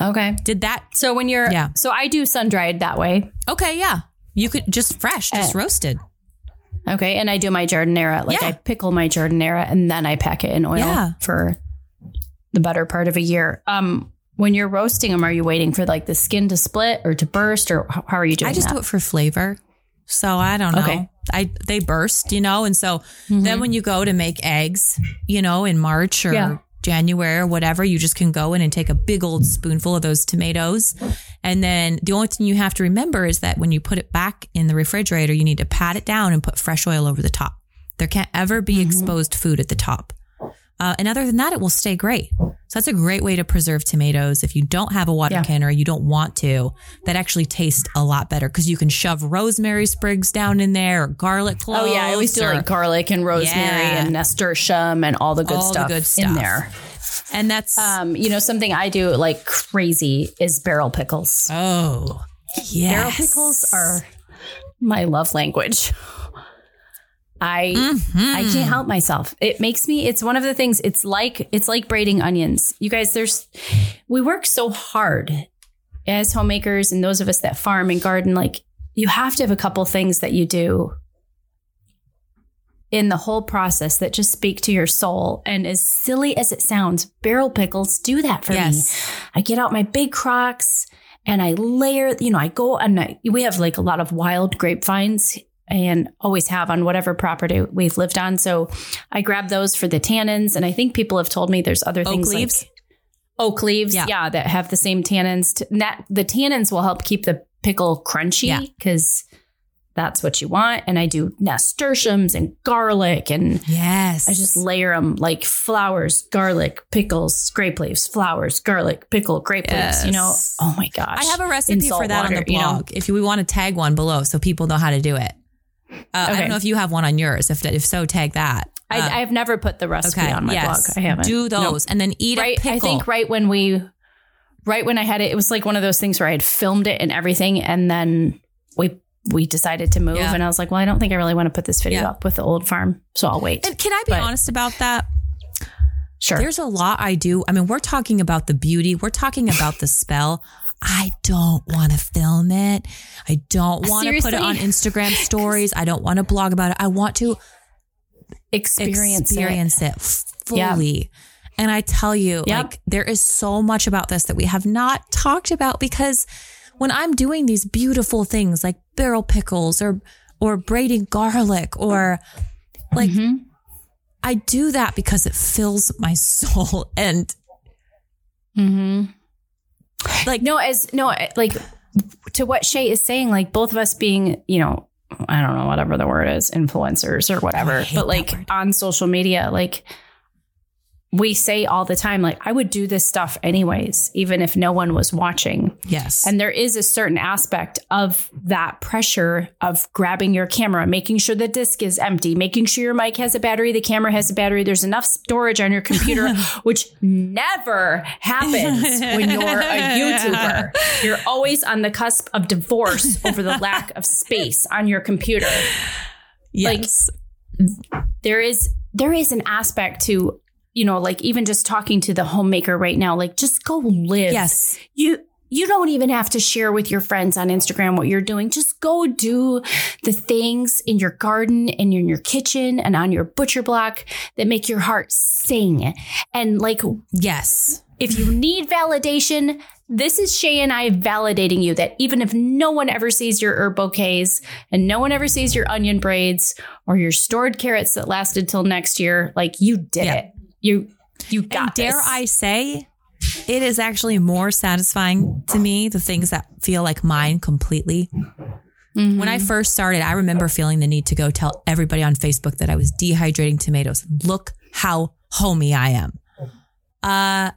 Okay. Did that? So when you're, Yeah. so I do sun dried that way. Okay, yeah. You could just fresh, just Uh, roasted. Okay. And I do my giardiniera. Like Yeah. I pickle my giardiniera and then I pack it in oil Yeah. for the better part of a year. Um, when you're roasting them, are you waiting for like the skin to split or to burst or how are you doing I just that? do it for flavor. So I don't know. Okay. Mm-hmm. I they burst, you know, and so then when you go to make eggs, you know, in March or Yeah. January or whatever, you just can go in and take a big old spoonful of those tomatoes. And then the only thing you have to remember is that when you put it back in the refrigerator, you need to pat it down and put fresh oil over the top. There can't ever be Mm-hmm. exposed food at the top. Uh, and other than that, it will stay great. So that's a great way to preserve tomatoes. If you don't have a water Yeah. canner, you don't want to, that actually tastes a lot better because you can shove rosemary sprigs down in there or garlic cloves. Oh yeah, I always do or- like garlic and rosemary Yeah. and nasturtium and all the good All the stuff good in stuff. there. and that's Um, you know, something I do like crazy is barrel pickles. oh yes. Barrel pickles are my love language. I I mm-hmm. can't help myself. It makes me it's one of the things it's like it's like braiding onions. You guys there's we work so hard as homemakers and those of us that farm and garden like you have to have a couple things that you do in the whole process that just speak to your soul and as silly as it sounds barrel pickles do that for me I get out my big crocks and I layer, you know, I go and I, we have like a lot of wild grapevines and always have on whatever property we've lived on. So I grab those for the tannins. And I think people have told me there's other Oak things leaves? like oak leaves. Yeah. Yeah. that have the same tannins. To, that, the tannins will help keep the pickle crunchy because that's what you want. And I do nasturtiums and garlic and Yes. I just layer them like flowers, garlic, pickles, grape leaves, flowers, garlic, pickle, grape leaves. You know, oh my gosh! I have a recipe for that on water, the you know? blog. If we want to tag one below so people know how to do it. Uh, I don't know if you have one on yours. If if so, tag that. I, Uh, I've never put the recipe on my blog. I haven't. Do Nope. those and then eat right. a pickle. I think right when we, right when I had it, it was like one of those things where I had filmed it and everything, and then we we decided to move, Yeah. and I was like, well, I don't think I really want to put this video Yeah. up with the old farm, so I'll wait. And can I be But- honest about that? sure. There's a lot I do. I mean, we're talking about the beauty. We're talking about the spell. I don't want to film it. I don't want to put it on Instagram stories. I don't want to blog about it. I want to experience, it. experience it, fully. And I tell you, Yep. like, there is so much about this that we have not talked about because when I'm doing these beautiful things like barrel pickles or or braiding garlic or like Mm-hmm. I do that because it fills my soul and Mm-hmm. Like No, as no, like to what Shay is saying, like both of us being, you know, I don't know, whatever the word is, influencers or whatever, hate but like on social media, like we say all the time, like I would do this stuff anyways, even if no one was watching. yes. And there is a certain aspect of that pressure of grabbing your camera, making sure the disk is empty, making sure your mic has a battery, the camera has a battery, there's enough storage on your computer, which never happens when you're a YouTuber. You're always on the cusp of divorce over the lack of space on your computer. yes. There is there is an aspect to you know, like even just talking to the homemaker right now, like just go live yes. you you don't even have to share with your friends on Instagram what you're doing. Just go do the things in your garden and in your kitchen and on your butcher block that make your heart sing. And like Yes. if you need validation, this is Shay and I validating you that even if no one ever sees your herb bouquets and no one ever sees your onion braids or your stored carrots that lasted till next year, like you did Yeah. it. You you And got dare this. I say, it is actually more satisfying to me, the things that feel like mine completely. Mm-hmm. When I first started, I remember feeling the need to go tell everybody on Facebook that I was dehydrating tomatoes. Look how homey I am. Uh,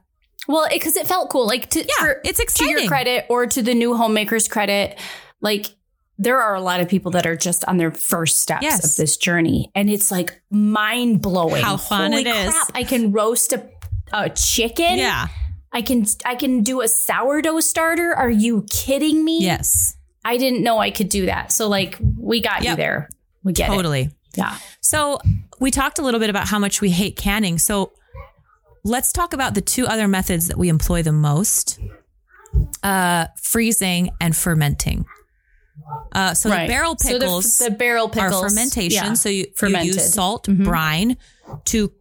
Well, because it, felt cool. Like to, Yeah, for- it's To your credit or to the new homemakers' credit, like there are a lot of people that are just on their first steps Yes. of this journey, and it's like mind blowing. How fun Holy it is. crap, I can roast a, a chicken. yeah. I can I can do a sourdough starter. Are you kidding me? Yes. I didn't know I could do that. So like we got you there. We get it. Totally. Yeah. So we talked a little bit about how much we hate canning. So let's talk about the two other methods that we employ the most: uh, freezing and fermenting. Uh, so Right. the barrel So the- pickles the, barrel pickles are fermentation. yeah, So you, you use salt, Mhm. brine to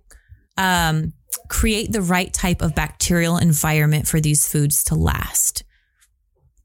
um, create the right type of bacterial environment for these foods to last.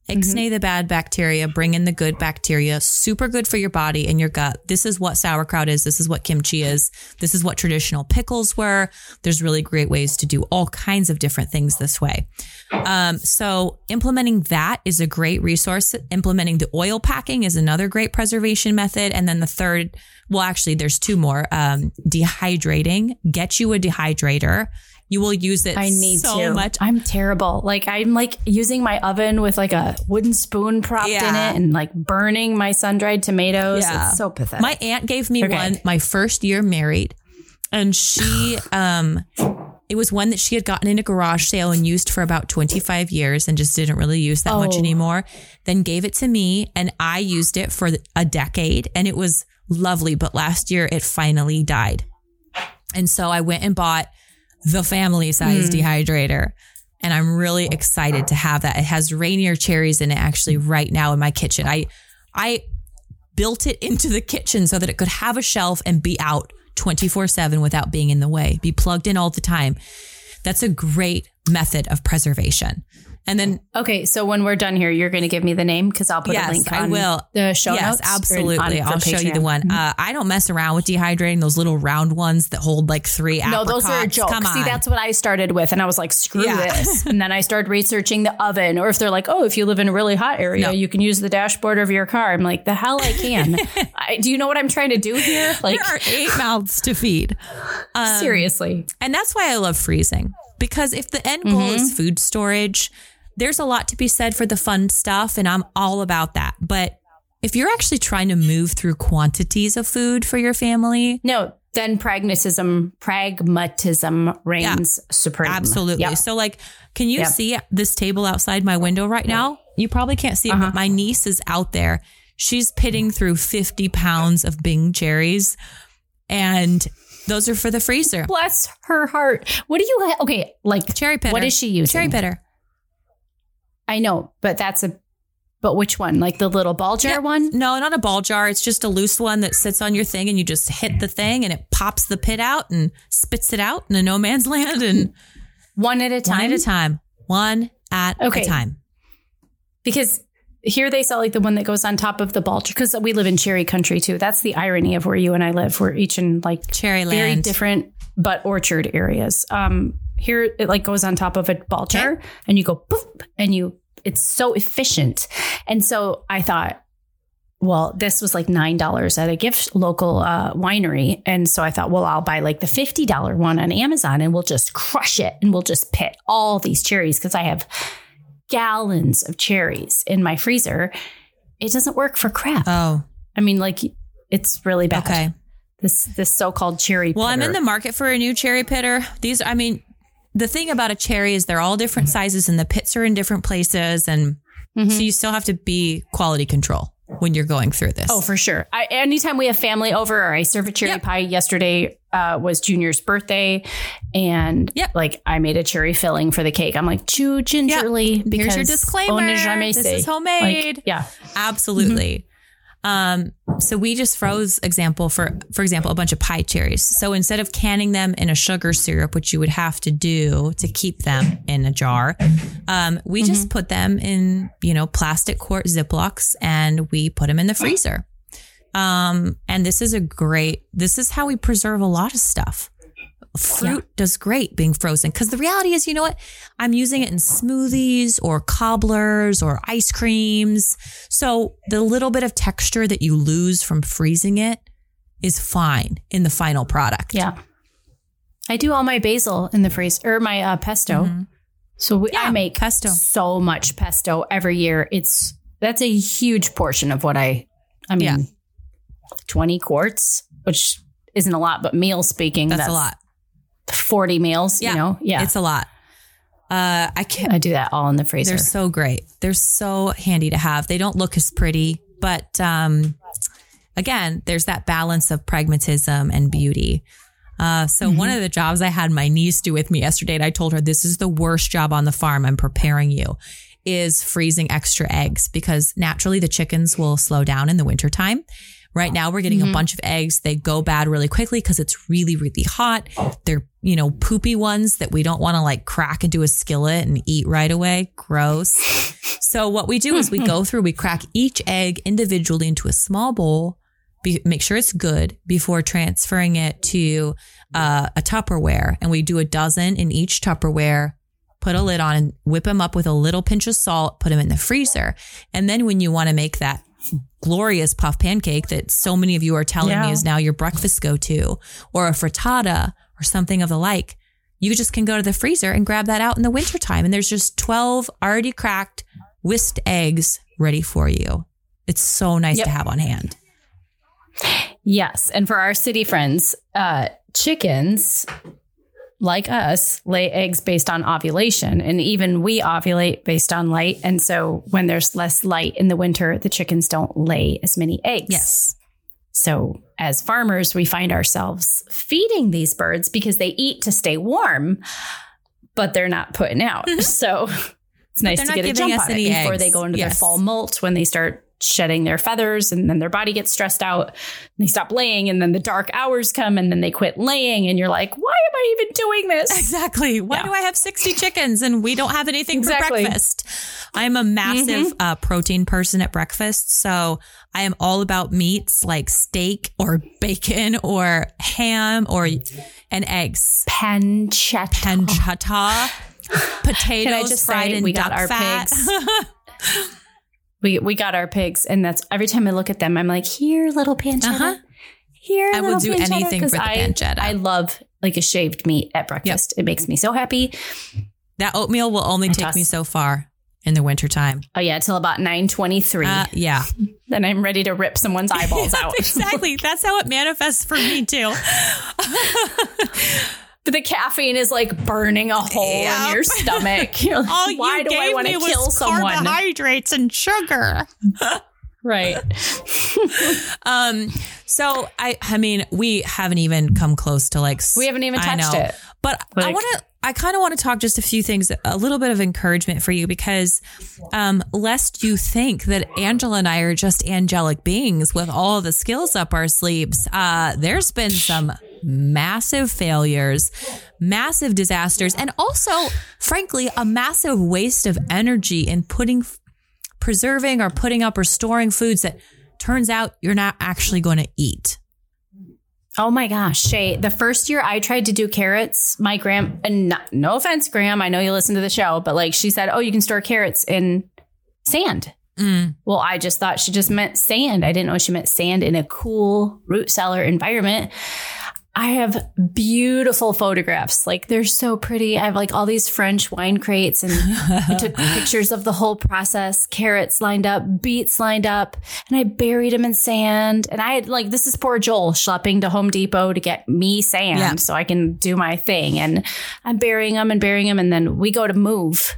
Ixnay the bad bacteria, bring in the good bacteria. Super good for your body and your gut. This is what sauerkraut is. This is what kimchi is. This is what traditional pickles were. There's really great ways to do all kinds of different things this way. Um, so implementing that is a great resource. Implementing the oil packing is another great preservation method. And then the third, well, actually, there's two more. Um, dehydrating. Get you a dehydrator. You will use it I need so to. much. I'm terrible. Like I'm like using my oven with like a wooden spoon propped in it and like burning my sun dried tomatoes. Yeah. It's so pathetic. My aunt gave me Okay. one my first year married, and she um it was one that she had gotten in a garage sale and used for about 25 years and just didn't really use that much Oh. anymore. Then gave it to me and I used it for a decade and it was lovely, but last year it finally died. And so I went and bought the family size Hmm. dehydrator. And I'm really excited to have that. It has Rainier cherries in it actually right now in my kitchen. I I built it into the kitchen so that it could have a shelf and be out 24 7 without being in the way, be plugged in all the time. That's a great method of preservation. And then, okay, so when we're done here, you're going to give me the name because I'll put Yes, a link I on will. the show yes, notes. absolutely. I'll show you the Patreon. one. Uh, I don't mess around with dehydrating those little round ones that hold like three No, those are a joke. Come on. See, that's what I started with, and I was like, "Screw Yeah. this!" And then I started researching the oven, or if they're like, "Oh, if you live in a really hot area, No. you can use the dashboard of your car." I'm like, "The hell I can!" I, do you know what I'm trying to do here? Like, there are eight mouths to feed. Um, seriously, And that's why I love freezing because if the end goal Mm-hmm. is food storage, there's a lot to be said for the fun stuff, and I'm all about that. But if you're actually trying to move through quantities of food for your family, no. Then pragmatism, pragmatism reigns supreme. absolutely. Yep. So, like, can you Yep. see this table outside my window right now? You probably can't see it, Uh-huh. but my niece is out there. She's pitting through 50 pounds of Bing cherries, and those are for the freezer. Bless her heart. What do you? Ha- okay, like Cherry pitter. What is she using? Cherry pitter. I know, but that's a. But which one? Like the little ball jar Yeah. one? No, not a ball jar. It's just a loose one that sits on your thing and you just hit the thing and it pops the pit out and spits it out in a no man's land and One at a time. one at a time. One at Okay. a time. because here they sell like the one that goes on top of the ball jar because we live in cherry country too. That's the irony of where you and I live. We're each in like Cherry land. very different but orchard areas. Um, here it like goes on top of a ball jar and you go boop and you it's so efficient. And so I thought, well, this was like nine dollars at a gift local uh, winery, and so I thought, well, I'll buy like the fifty dollar one on Amazon, and we'll just crush it, and we'll just pit all these cherries because I have gallons of cherries in my freezer. It doesn't work for crap. Oh, I mean, like it's really bad. okay. This this so called cherry. Well, I'm in the market for a new cherry pitter. These, I mean, the thing about a cherry is they're all different sizes and the pits are in different places. And Mm-hmm. so you still have to be quality control when you're going through this. Oh, for sure. I, anytime we have family over or I serve a cherry Yep. pie, yesterday uh, was Junior's birthday. And Yep. like I made a cherry filling for the cake. I'm like, chew gingerly. Because Here's your disclaimer. on ne jamais This is homemade. Like, yeah. Absolutely. Um, so we just froze example for for example a bunch of pie cherries. So instead of canning them in a sugar syrup, which you would have to do to keep them in a jar, um, we just put them in you know plastic quart ziplocs and we put them in the freezer. Um, and this is a great. This is how we preserve a lot of stuff. Fruit does great being frozen because the reality is, you know what? I'm using it in smoothies or cobblers or ice creams. So the little bit of texture that you lose from freezing it is fine in the final product. Yeah. I do all my basil in the freezer or my uh, pesto. So we, Mm-hmm. Yeah, I make pesto. so much pesto every year. It's that's a huge portion of what I. I mean, Yeah. twenty quarts, which isn't a lot, but meal speaking, That's, a lot. Forty meals, Yeah. you know, yeah. It's a lot. Uh, I can't. I do that all in the freezer. They're so great. They're so handy to have. They don't look as pretty, but um, again, there's that balance of pragmatism and beauty. Uh, so one of the jobs I had my niece do with me yesterday, and I told her this is the worst job on the farm. I'm preparing you is freezing extra eggs because naturally the chickens will slow down in the wintertime. Right now we're getting a bunch of eggs. They go bad really quickly because it's really, really hot. They're, you know, poopy ones that we don't want to like crack into a skillet and eat right away. Gross. So what we do is we go through, we crack each egg individually into a small bowl, be, make sure it's good before transferring it to uh, a Tupperware. And we do a dozen in each Tupperware, put a lid on and whip them up with a little pinch of salt, put them in the freezer. And then when you want to make that glorious puff pancake that so many of you are telling Yeah. me is now your breakfast go to, or a frittata or something of the like, you just can go to the freezer and grab that out in the wintertime. And there's just 12 already cracked whisked eggs ready for you. It's so nice Yep. to have on hand. Yes. And for our city friends, uh, chickens, like us, lay eggs based on ovulation. And even we ovulate based on light. And so when there's less light in the winter, the chickens don't lay as many eggs. Yes. So as farmers, we find ourselves feeding these birds because they eat to stay warm, but they're not putting out. so it's nice to get a jump on it any before eggs. they go into their fall molt when they start shedding their feathers and then their body gets stressed out and they stop laying and then the dark hours come and then they quit laying and you're like why am i even doing this Exactly. Why Yeah. do I have 60 chickens and we don't have anything Exactly. for breakfast? I'm a massive uh, protein person at breakfast. So I am all about meats like steak or bacon or ham or and eggs. pancetta Pancetta, potatoes Can I just fried say in we duck got our fat. pigs we we got our pigs and that's every time i look at them i'm like here little pancetta Uh-huh. here I will do pancetta," anything for the I- pancetta. i love like a shaved meat at breakfast it makes me so happy that oatmeal will only take toss- me so far in the wintertime. oh yeah till about 923 Uh, yeah. then i'm ready to rip someone's eyeballs out exactly. That's how it manifests for me too. But the caffeine is like burning a hole Yep. in your stomach. You're like, All why you do I gave want me to kill someone? carbohydrates and sugar. Right. Um, so I, I mean, we haven't even come close to like. We haven't even I touched know. it. But I want to. I kind of want to talk just a few things, a little bit of encouragement for you because, um, lest you think that Angela and I are just angelic beings with all the skills up our sleeves. Uh, there's been some massive failures, massive disasters, and also, frankly, a massive waste of energy in putting preserving or putting up or storing foods that turns out you're not actually going to eat. Oh my gosh, Shay, the first year I tried to do carrots, my gram, and no, no offense, Gram, I know you listen to the show, but like she said, oh, you can store carrots in sand. Mm. Well, I just thought she just meant sand. I didn't know she meant sand in a cool root cellar environment. I have beautiful photographs. Like they're so pretty. I have like all these French wine crates and I took pictures of the whole process. Carrots lined up, beets lined up, and I buried them in sand. And I had like, this is poor Joel schlepping to Home Depot to get me sand Yeah. so I can do my thing. And I'm burying them and burying them. And then we go to move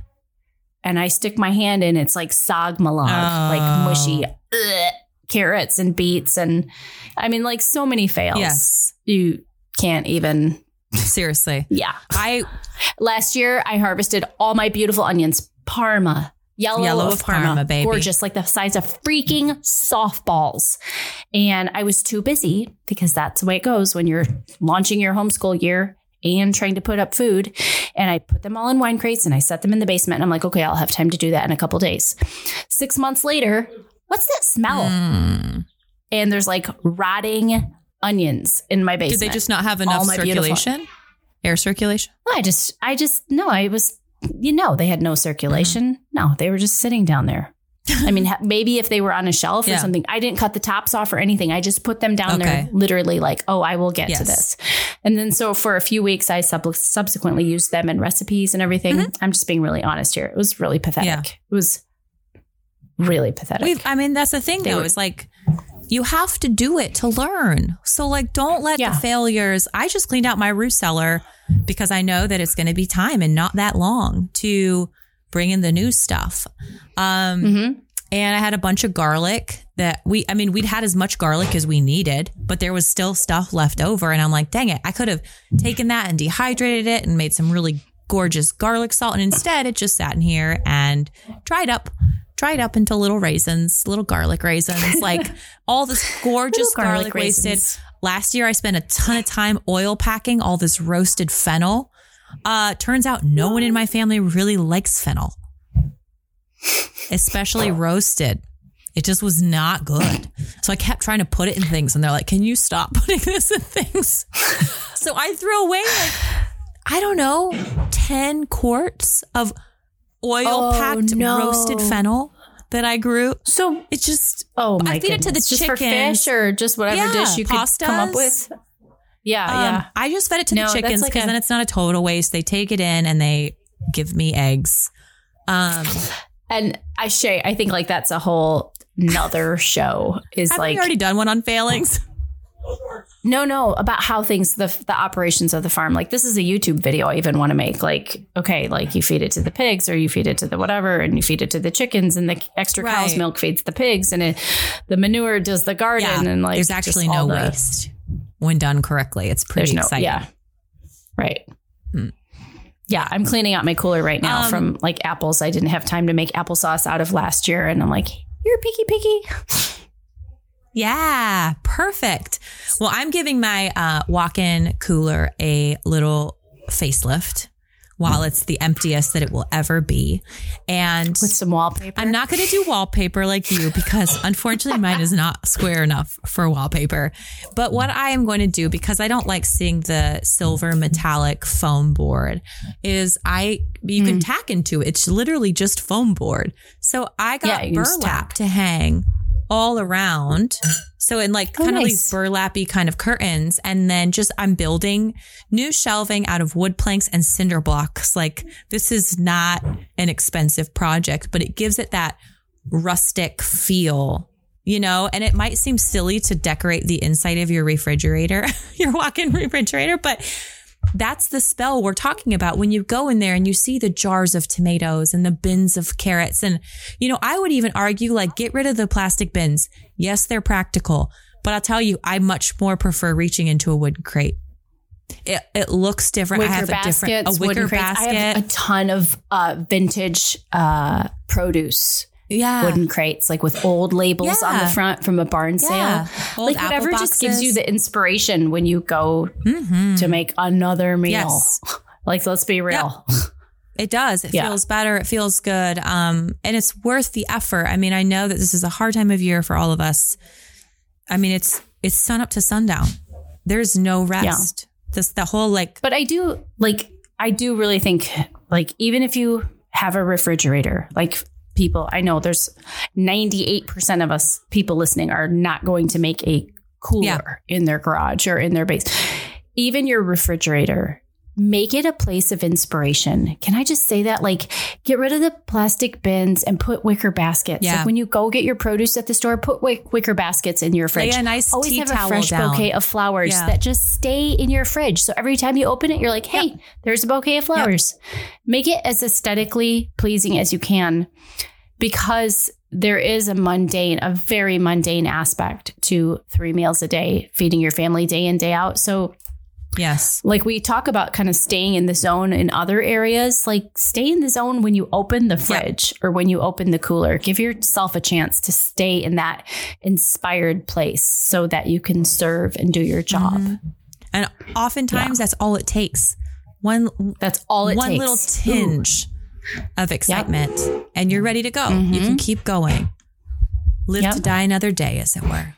and I stick my hand in. It's like sagmalog, Oh. like mushy oh. ugh, carrots and beets. And I mean, like so many fails Yes. You can't even. Seriously. yeah. I last year i harvested all my beautiful onions. Parma. Yellow, Yellow of parma, Parma, baby. gorgeous like the size of freaking softballs. And i was too busy because that's the way it goes when you're launching your homeschool year and trying to put up food. And i put them all in wine crates and i set them in the basement. And i'm like okay i'll have time to do that in a couple days. Six months later what's that smell? Mm. and there's like rotting onions in my basement did they just not have enough my beautiful- circulation? Air circulation? I just, I just, no, I was, you know, they had no circulation. Mm-hmm. No, they were just sitting down there. I mean, maybe if they were on a shelf or something, I didn't cut the tops off or anything. I just put them down there literally like, oh, I will get to this. And then so for a few weeks, I sub- subsequently used them in recipes and everything. I'm just being really honest here. It was really pathetic. Mm-hmm. Yeah. It was really pathetic. We've, I mean, that's the thing They though, were- is like you have to do it to learn. So like don't let Yeah. the failures. I just cleaned out my root cellar because I know that it's going to be time and not that long to bring in the new stuff. Um Mhm. and I had a bunch of garlic that we I mean we'd had as much garlic as we needed, but there was still stuff left over and I'm like, "Dang it, I could have taken that and dehydrated it and made some really gorgeous garlic salt and instead it just sat in here and dried up dried up into little raisins, little garlic raisins, like all this gorgeous garlic garlic, wasted. raisins. Last year I spent a ton of time oil packing all this roasted fennel. Uh turns out no one in my family really likes fennel. Especially roasted. It just was not good. So I kept trying to put it in things and they're like, "Can you stop putting this in things?" so I threw away like I don't know, 10 quarts of oil Oh, packed no. roasted fennel that I grew. so, it's just oh my I feed it to the goodness. just for chickens. fish or just whatever Yeah, dish you could come up with. Yeah, Um, yeah. I just fed it to No, the chickens like because a- then it's not a total waste. They take it in and they give me eggs. Um, And I Shay, I think like that's a whole another show. Is have like already done one on failings? No, no about how things the the operations of the farm. Like this is a YouTube video I even want to make. Like okay, like you feed it to the pigs or you feed it to the whatever, and you feed it to the chickens, and the extra cow's milk feeds the pigs, and it, the manure does the garden, and like there's actually no the- waste when done correctly. It's pretty no exciting. yeah, right. Yeah, I'm cleaning out my cooler right now Um, from like apples. I didn't have time to make applesauce out of last year, and I'm like, you're picky, picky. Yeah, perfect. Well, I'm giving my uh, walk-in cooler a little facelift while it's the emptiest that it will ever be. And with some wallpaper. I'm not going to do wallpaper like you because unfortunately mine is not square enough for wallpaper. But what I am going to do because I don't like seeing the silver metallic foam board is I you Hmm. can tack into it. It's literally just foam board. So I got Yeah, you can just burlap to hang all around. So in like Oh, kind of these burlappy kind of curtains and then just I'm building new shelving out of wood planks and cinder blocks. Like this is not an expensive project, but it gives it that rustic feel. You know, and it might seem silly to decorate the inside of your refrigerator, your walk-in refrigerator, but that's the spell we're talking about when you go in there and you see the jars of tomatoes and the bins of carrots. And, you know, I would even argue like get rid of the plastic bins. Yes, they're practical, but I'll tell you, I much more prefer reaching into a wooden crate. It, it looks different. wicker I have a different, a wicker basket. I have a ton of uh, vintage uh, produce yeah. wooden crates, like with old labels on the front from a barn Yeah. sale. Old like whatever just gives you the inspiration when you go Mhm. to make another meal. Yes. Like let's be real. It does. It Yeah. feels better. It feels good. Um, and it's worth the effort. I mean, I know that this is a hard time of year for all of us. I mean, it's it's sun up to sundown. There's no rest. This the whole like But I do like I do really think like even if you have a refrigerator, like people I know there's 98% of us people listening are not going to make a cooler in their garage or in their base. Even your refrigerator, make it a place of inspiration. Can I just say that like get rid of the plastic bins and put wicker baskets. Yeah. Like when you go get your produce at the store, put wick- wicker baskets in your fridge a nice always tea have towel a fresh down. bouquet of flowers Yeah. that just stay in your fridge. So every time you open it, you're like, hey, there's a bouquet of flowers. Make it as aesthetically pleasing as you can because there is a mundane, a very mundane aspect to three meals a day, feeding your family day in, day out. So yes. like we talk about kind of staying in the zone in other areas, like stay in the zone when you open the fridge or when you open the cooler. Give yourself a chance to stay in that inspired place so that you can serve and do your job. Mm-hmm. And oftentimes that's all it takes. One That's all it takes. one takes. little tinge of excitement and you're ready to go. You can keep going. Live Yep. to die another day, as it were.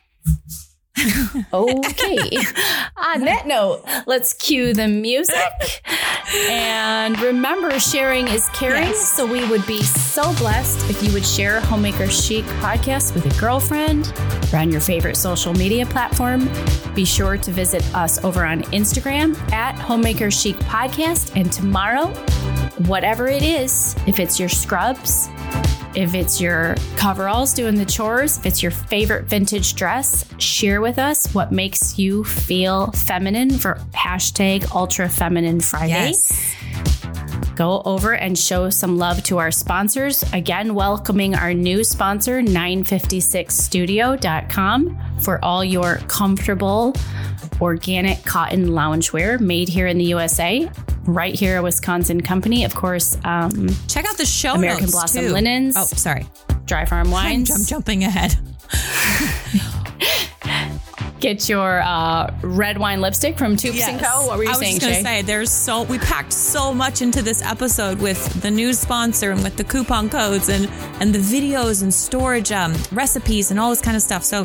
Okay. On that note, let's cue the music. And remember, sharing is caring. Yes. So we would be so blessed if you would share Homemaker Chic podcast with a girlfriend or on your favorite social media platform. Be sure to visit us over on Instagram at Homemaker Chic Podcast. And tomorrow, whatever it is, if it's your scrubs, if it's your coveralls doing the chores, if it's your favorite vintage dress, share with us what makes you feel feminine for hashtag Ultra Feminine Friday. Yes. Go over and show some love to our sponsors. Again, welcoming our new sponsor, 956studio.com, for all your comfortable organic cotton loungewear made here in the USA, right here, a Wisconsin company. Of course, um, Check out the show American Blossom too. Linens. Oh, sorry. Dry Farm I'm, Wines. I'm jumping ahead. Get your uh, red wine lipstick from Toups and Co. What were you I was saying, just gonna Shay? say there's so we packed so much into this episode with the new sponsor and with the coupon codes and and the videos and storage um, recipes and all this kind of stuff. So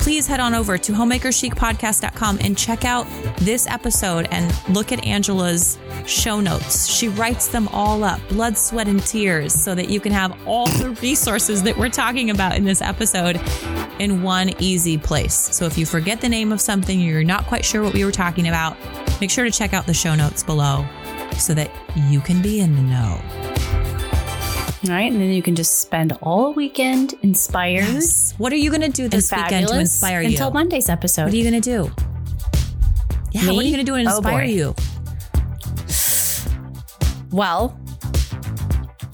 please head on over to homemakerchicpodcast.com and check out this episode and look at Angela's show notes. She writes them all up, blood, sweat, and tears, so that you can have all the resources that we're talking about in this episode in one easy place. So if you forget the name of something, you're not quite sure what we were talking about, make sure to check out the show notes below so that you can be in the know. All right, and then you can just spend all weekend inspired What are you going to do this weekend to inspire you? until Monday's episode. What are you going to do? Yeah, what are you going to do to Oh, inspire boy. you? well,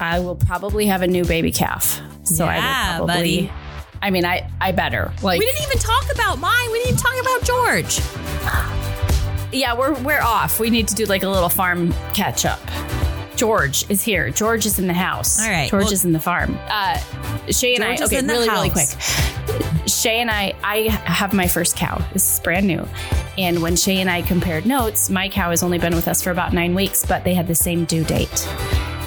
I will probably have a new baby calf. So I will probably. buddy. I mean, I I better like. We didn't even talk about mine. We didn't even talk about George. yeah, we're we're off. We need to do like a little farm catch up. George is here. George is in the house. All right, George well- is in the farm. Uh, Shay and George I. Okay, really, really quick. Shay and I. I have my first cow. This is brand new. And when Shay and I compared notes, my cow has only been with us for about nine weeks, but they had the same due date.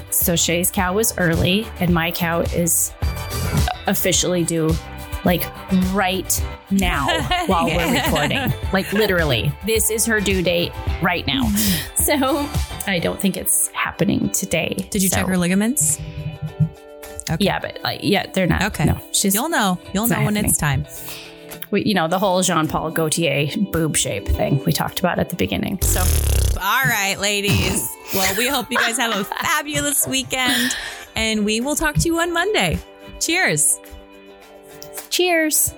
So Shay's cow was early, and my cow is officially due like right now while we're recording. Like literally, this is her due date right now. So I don't think it's happening today. Did you So- check her ligaments? Okay. Yeah, but like, yeah, they're not. Okay. no, she's You'll know. You'll know not when it's time. we, you know the whole Jean Paul Gaultier boob shape thing we talked about at the beginning. So All right, ladies. Well, we hope you guys have a fabulous weekend and we will talk to you on Monday. Cheers. cheers.